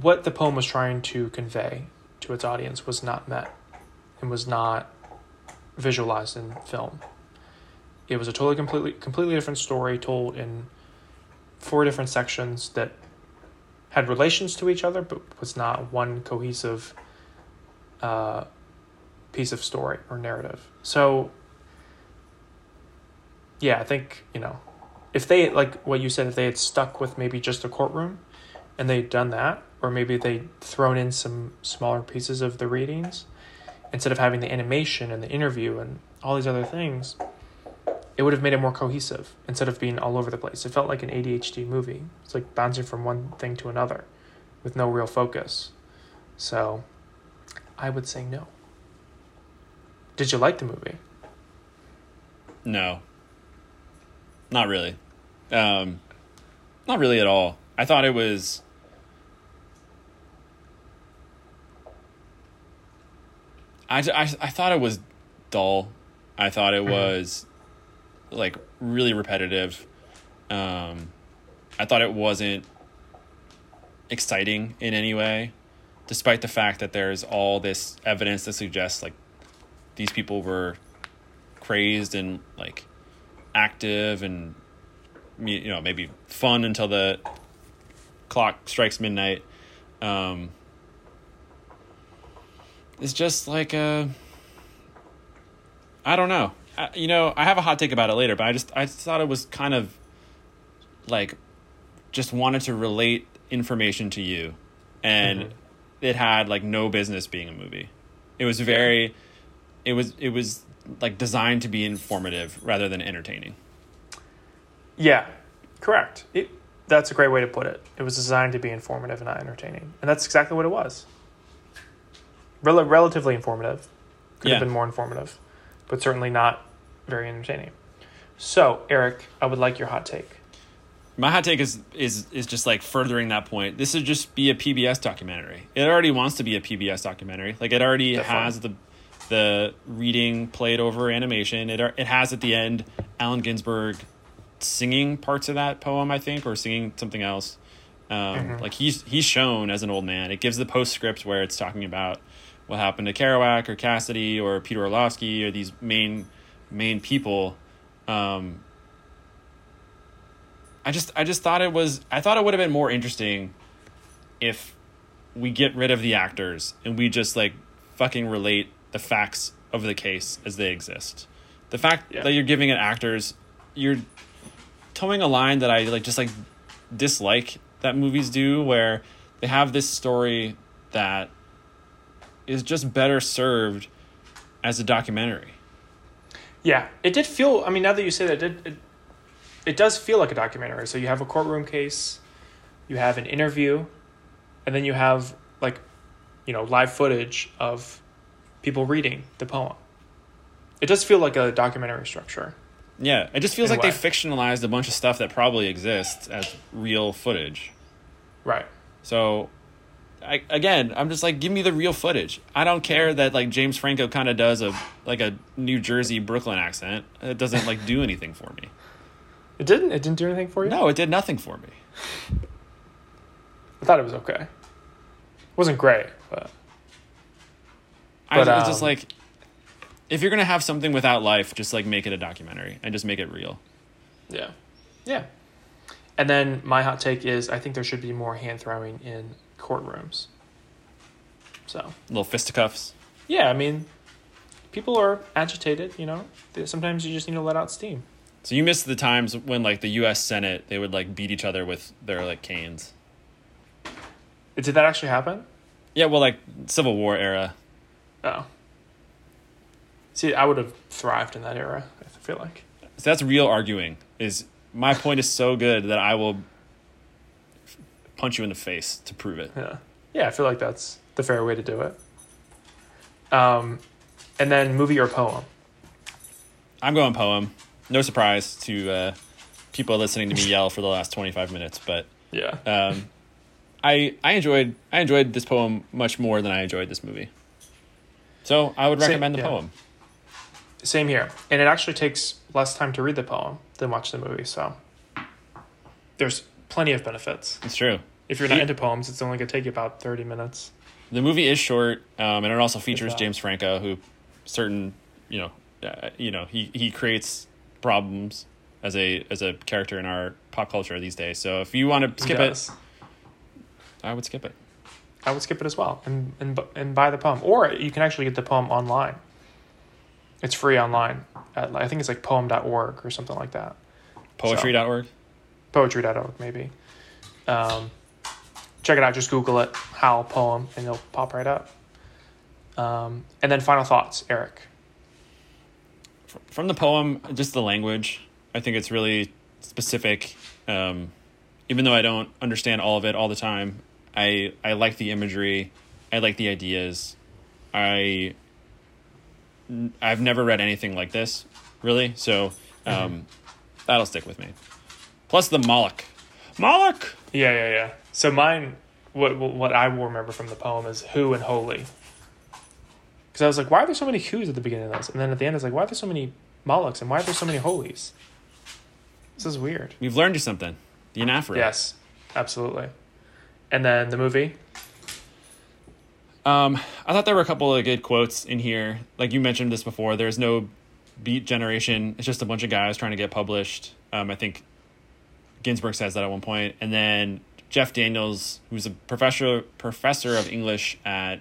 what the poem was trying to convey to its audience was not met and was not visualized in film. It was a totally completely completely different story told in four different sections that had relations to each other but was not one cohesive uh, piece of story or narrative. So yeah, I think, you know, if they like what you said, if they had stuck with maybe just a courtroom and they'd done that, or maybe they'd thrown in some smaller pieces of the readings instead of having the animation and the interview and all these other things, it would have made it more cohesive instead of being all over the place. It felt like an ADHD movie. It's like bouncing from one thing to another with no real focus. So I would say no. Did you like the movie? no, not really. Um, not really at all. I thought it was. I, I, I thought it was dull. I thought it was like really repetitive. Um, I thought it wasn't exciting in any way, despite the fact that there's all this evidence that suggests like these people were crazed and like active and you know maybe fun until the clock strikes midnight. Um, it's just like a I don't know. I, you know, I have a hot take about it later, but I just I just thought it was kind of like just wanted to relate information to you and Mhm. it had like no business being a movie. It was very it was it was like designed to be informative rather than entertaining. Yeah, correct. It, that's a great way to put it. It was designed to be informative and not entertaining, and that's exactly what it was. Rel- relatively informative, could Yeah. have been more informative, but certainly not very entertaining. So, Eric, I would like your hot take. My hot take is is is just like furthering that point. This would just be a PBS documentary. It already wants to be a PBS documentary. Like it already Definitely. has the the reading played over animation. It it has at the end Allen Ginsberg singing parts of that poem, I think, or singing something else. Um, Like he's he's shown as an old man. It gives the postscript where it's talking about what happened to Kerouac or Cassady or Peter Orlovsky or these main main people. Um, I just I just thought it was I thought it would have been more interesting if we get rid of the actors and we just like fucking relate the facts of the case as they exist. The fact Yeah. that you're giving it actors, you're towing a line that I like just like dislike that movies do where they have this story that is just better served as a documentary. Yeah, it did feel. I mean, now that you say that, it, did- it it does feel like a documentary. So you have a courtroom case, you have an interview, and then you have like, you know, live footage of people reading the poem. It does feel like a documentary structure. Yeah, it just feels like they fictionalized a bunch of stuff that probably exists as real footage. Right. So I, again, I'm just like, give me the real footage. I don't care that like James Franco kind of does a like a New Jersey Brooklyn accent. It doesn't like do anything for me. It didn't. It didn't do anything for you. No, it did nothing for me. I thought it was okay. It wasn't great, but I But, was just um, like, if you're gonna have something without life, just like make it a documentary and just make it real. yeah, yeah. And then my hot take is I think there should be more hand throwing in courtrooms. So Little fisticuffs. yeah, I mean, people are agitated. You know, sometimes you just need to let out steam. So you missed the times when like the U.S. Senate they would like beat each other with their like canes. Did that actually happen? Yeah, well, like Civil War era. Oh. See, I would have thrived in that era. I feel like. So that's real arguing. Is my point is so good that I will punch you in the face to prove it. Yeah. Yeah, I feel like that's the fair way to do it. Um, and then movie or poem. I'm going poem. No surprise to uh, people listening to me yell for the last 25 minutes, but Yeah. um, I I enjoyed I enjoyed this poem much more than I enjoyed this movie. So I would Same- recommend the yeah. poem. Same here. And it actually takes less time to read the poem than watch the movie, so there's plenty of benefits. It's true. If you're not into poems, it's only going to take you about 30 minutes. The movie is short, um, and it also features. James Franco, who certain you know uh, you know he he creates problems as a as a character in our pop culture these days. So if you want to skip it. I would skip it. I would skip it as well and, and and buy the poem. Or you can actually get the poem online. It's free online. At, I think it's like poem.org or something like that. Poetry.org. Poetry.org, maybe. Um, check it out. Just Google it, Howl poem, and it'll pop right up. Um, and then final thoughts, Eric. from the poem, just the language, I think it's really specific. Um, even though I don't understand all of it all the time, I I like the imagery, I like the ideas. I I've never read anything like this, really. So um, that'll stick with me. Plus the Moloch, Moloch. Yeah, yeah, yeah. So mine, what what I will remember from the poem is who and holy. Because I was like, why are there so many who's at the beginning of this? And then at the end, it's like, why are there so many Molochs and why are there so many holies? This is weird. We've learned you something. The anaphora. Yes, absolutely. And then the movie. Um, I thought there were a couple of good quotes in here. Like you mentioned this before, there's no beat generation. It's just a bunch of guys trying to get published. Um, I think Ginsberg says that at one point, and then Jeff Daniels, who's a professor professor of English at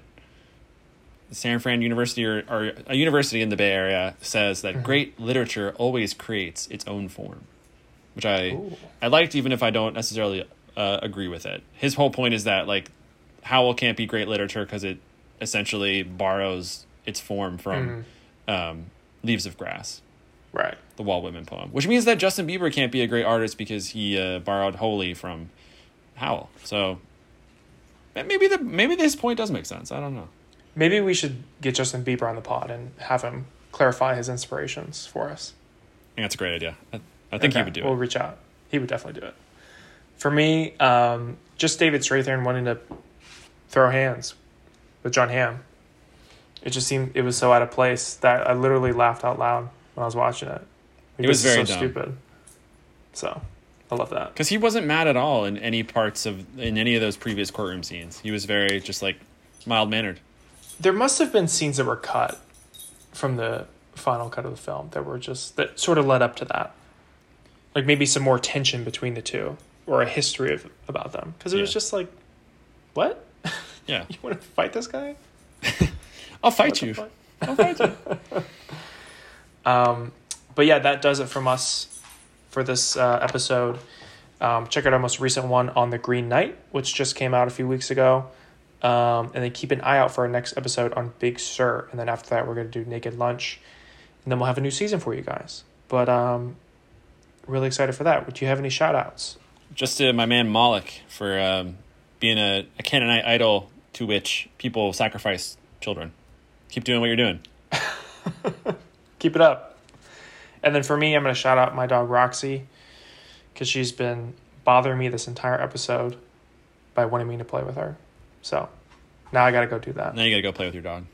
San Fran University or, or a university in the Bay Area, says that great literature always creates its own form, which I Ooh. I liked even if I don't necessarily uh, agree with it. His whole point is that like Howl can't be great literature because it essentially borrows its form from um, Leaves of Grass, Right. the Walt Whitman poem, which means that Justin Bieber can't be a great artist because he uh, borrowed wholly from Howell. So maybe the maybe this point does make sense. I don't know. Maybe we should get Justin Bieber on the pod and have him clarify his inspirations for us. I think that's a great idea. I, I think he would do it. We'll reach out. He would definitely do it. For me, um, just David Strathairn wanting to throw hands with Jon Hamm. It just seemed it was so out of place that I literally laughed out loud when I was watching it. It was very so stupid. So, I love that. Because he wasn't mad at all in any parts of in any of those previous courtroom scenes. He was very just like mild mannered. There must have been scenes that were cut from the final cut of the film that were just that sort of led up to that. Like maybe some more tension between the two or a history of about them because it was just like, what? Yeah, [laughs] You want to fight this guy? [laughs] I'll fight What you. I'll fight you. [laughs] Um, but yeah, that does it from us for this uh, episode. Um, check out our most recent one on the Green Knight, which just came out a few weeks ago. Um, and then keep an eye out for our next episode on Big Sur. And then after that, we're going to do Naked Lunch. And then we'll have a new season for you guys. But um, really excited for that. Do you have any shout outs? Just to my man Moloch for um, being a, a Canaanite idol to which people sacrifice children. Keep doing what you're doing. [laughs] Keep it up. And then for me, I'm going to shout out my dog Roxy because she's been bothering me this entire episode by wanting me to play with her. So now I got to go do that. Now you gotta go play with your dog.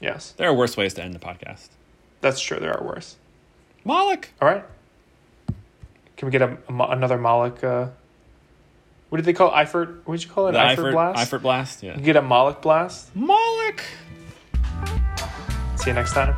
Yes, There are worse ways to end the podcast. that's true. There are worse. Moloch. All right. Can we get a, a another Moloch? Uh, what did they call it? Eifert? What did you call it? The Eifert, Eifert blast. Eifert blast. Yeah. You get a Moloch blast. Moloch. See you next time.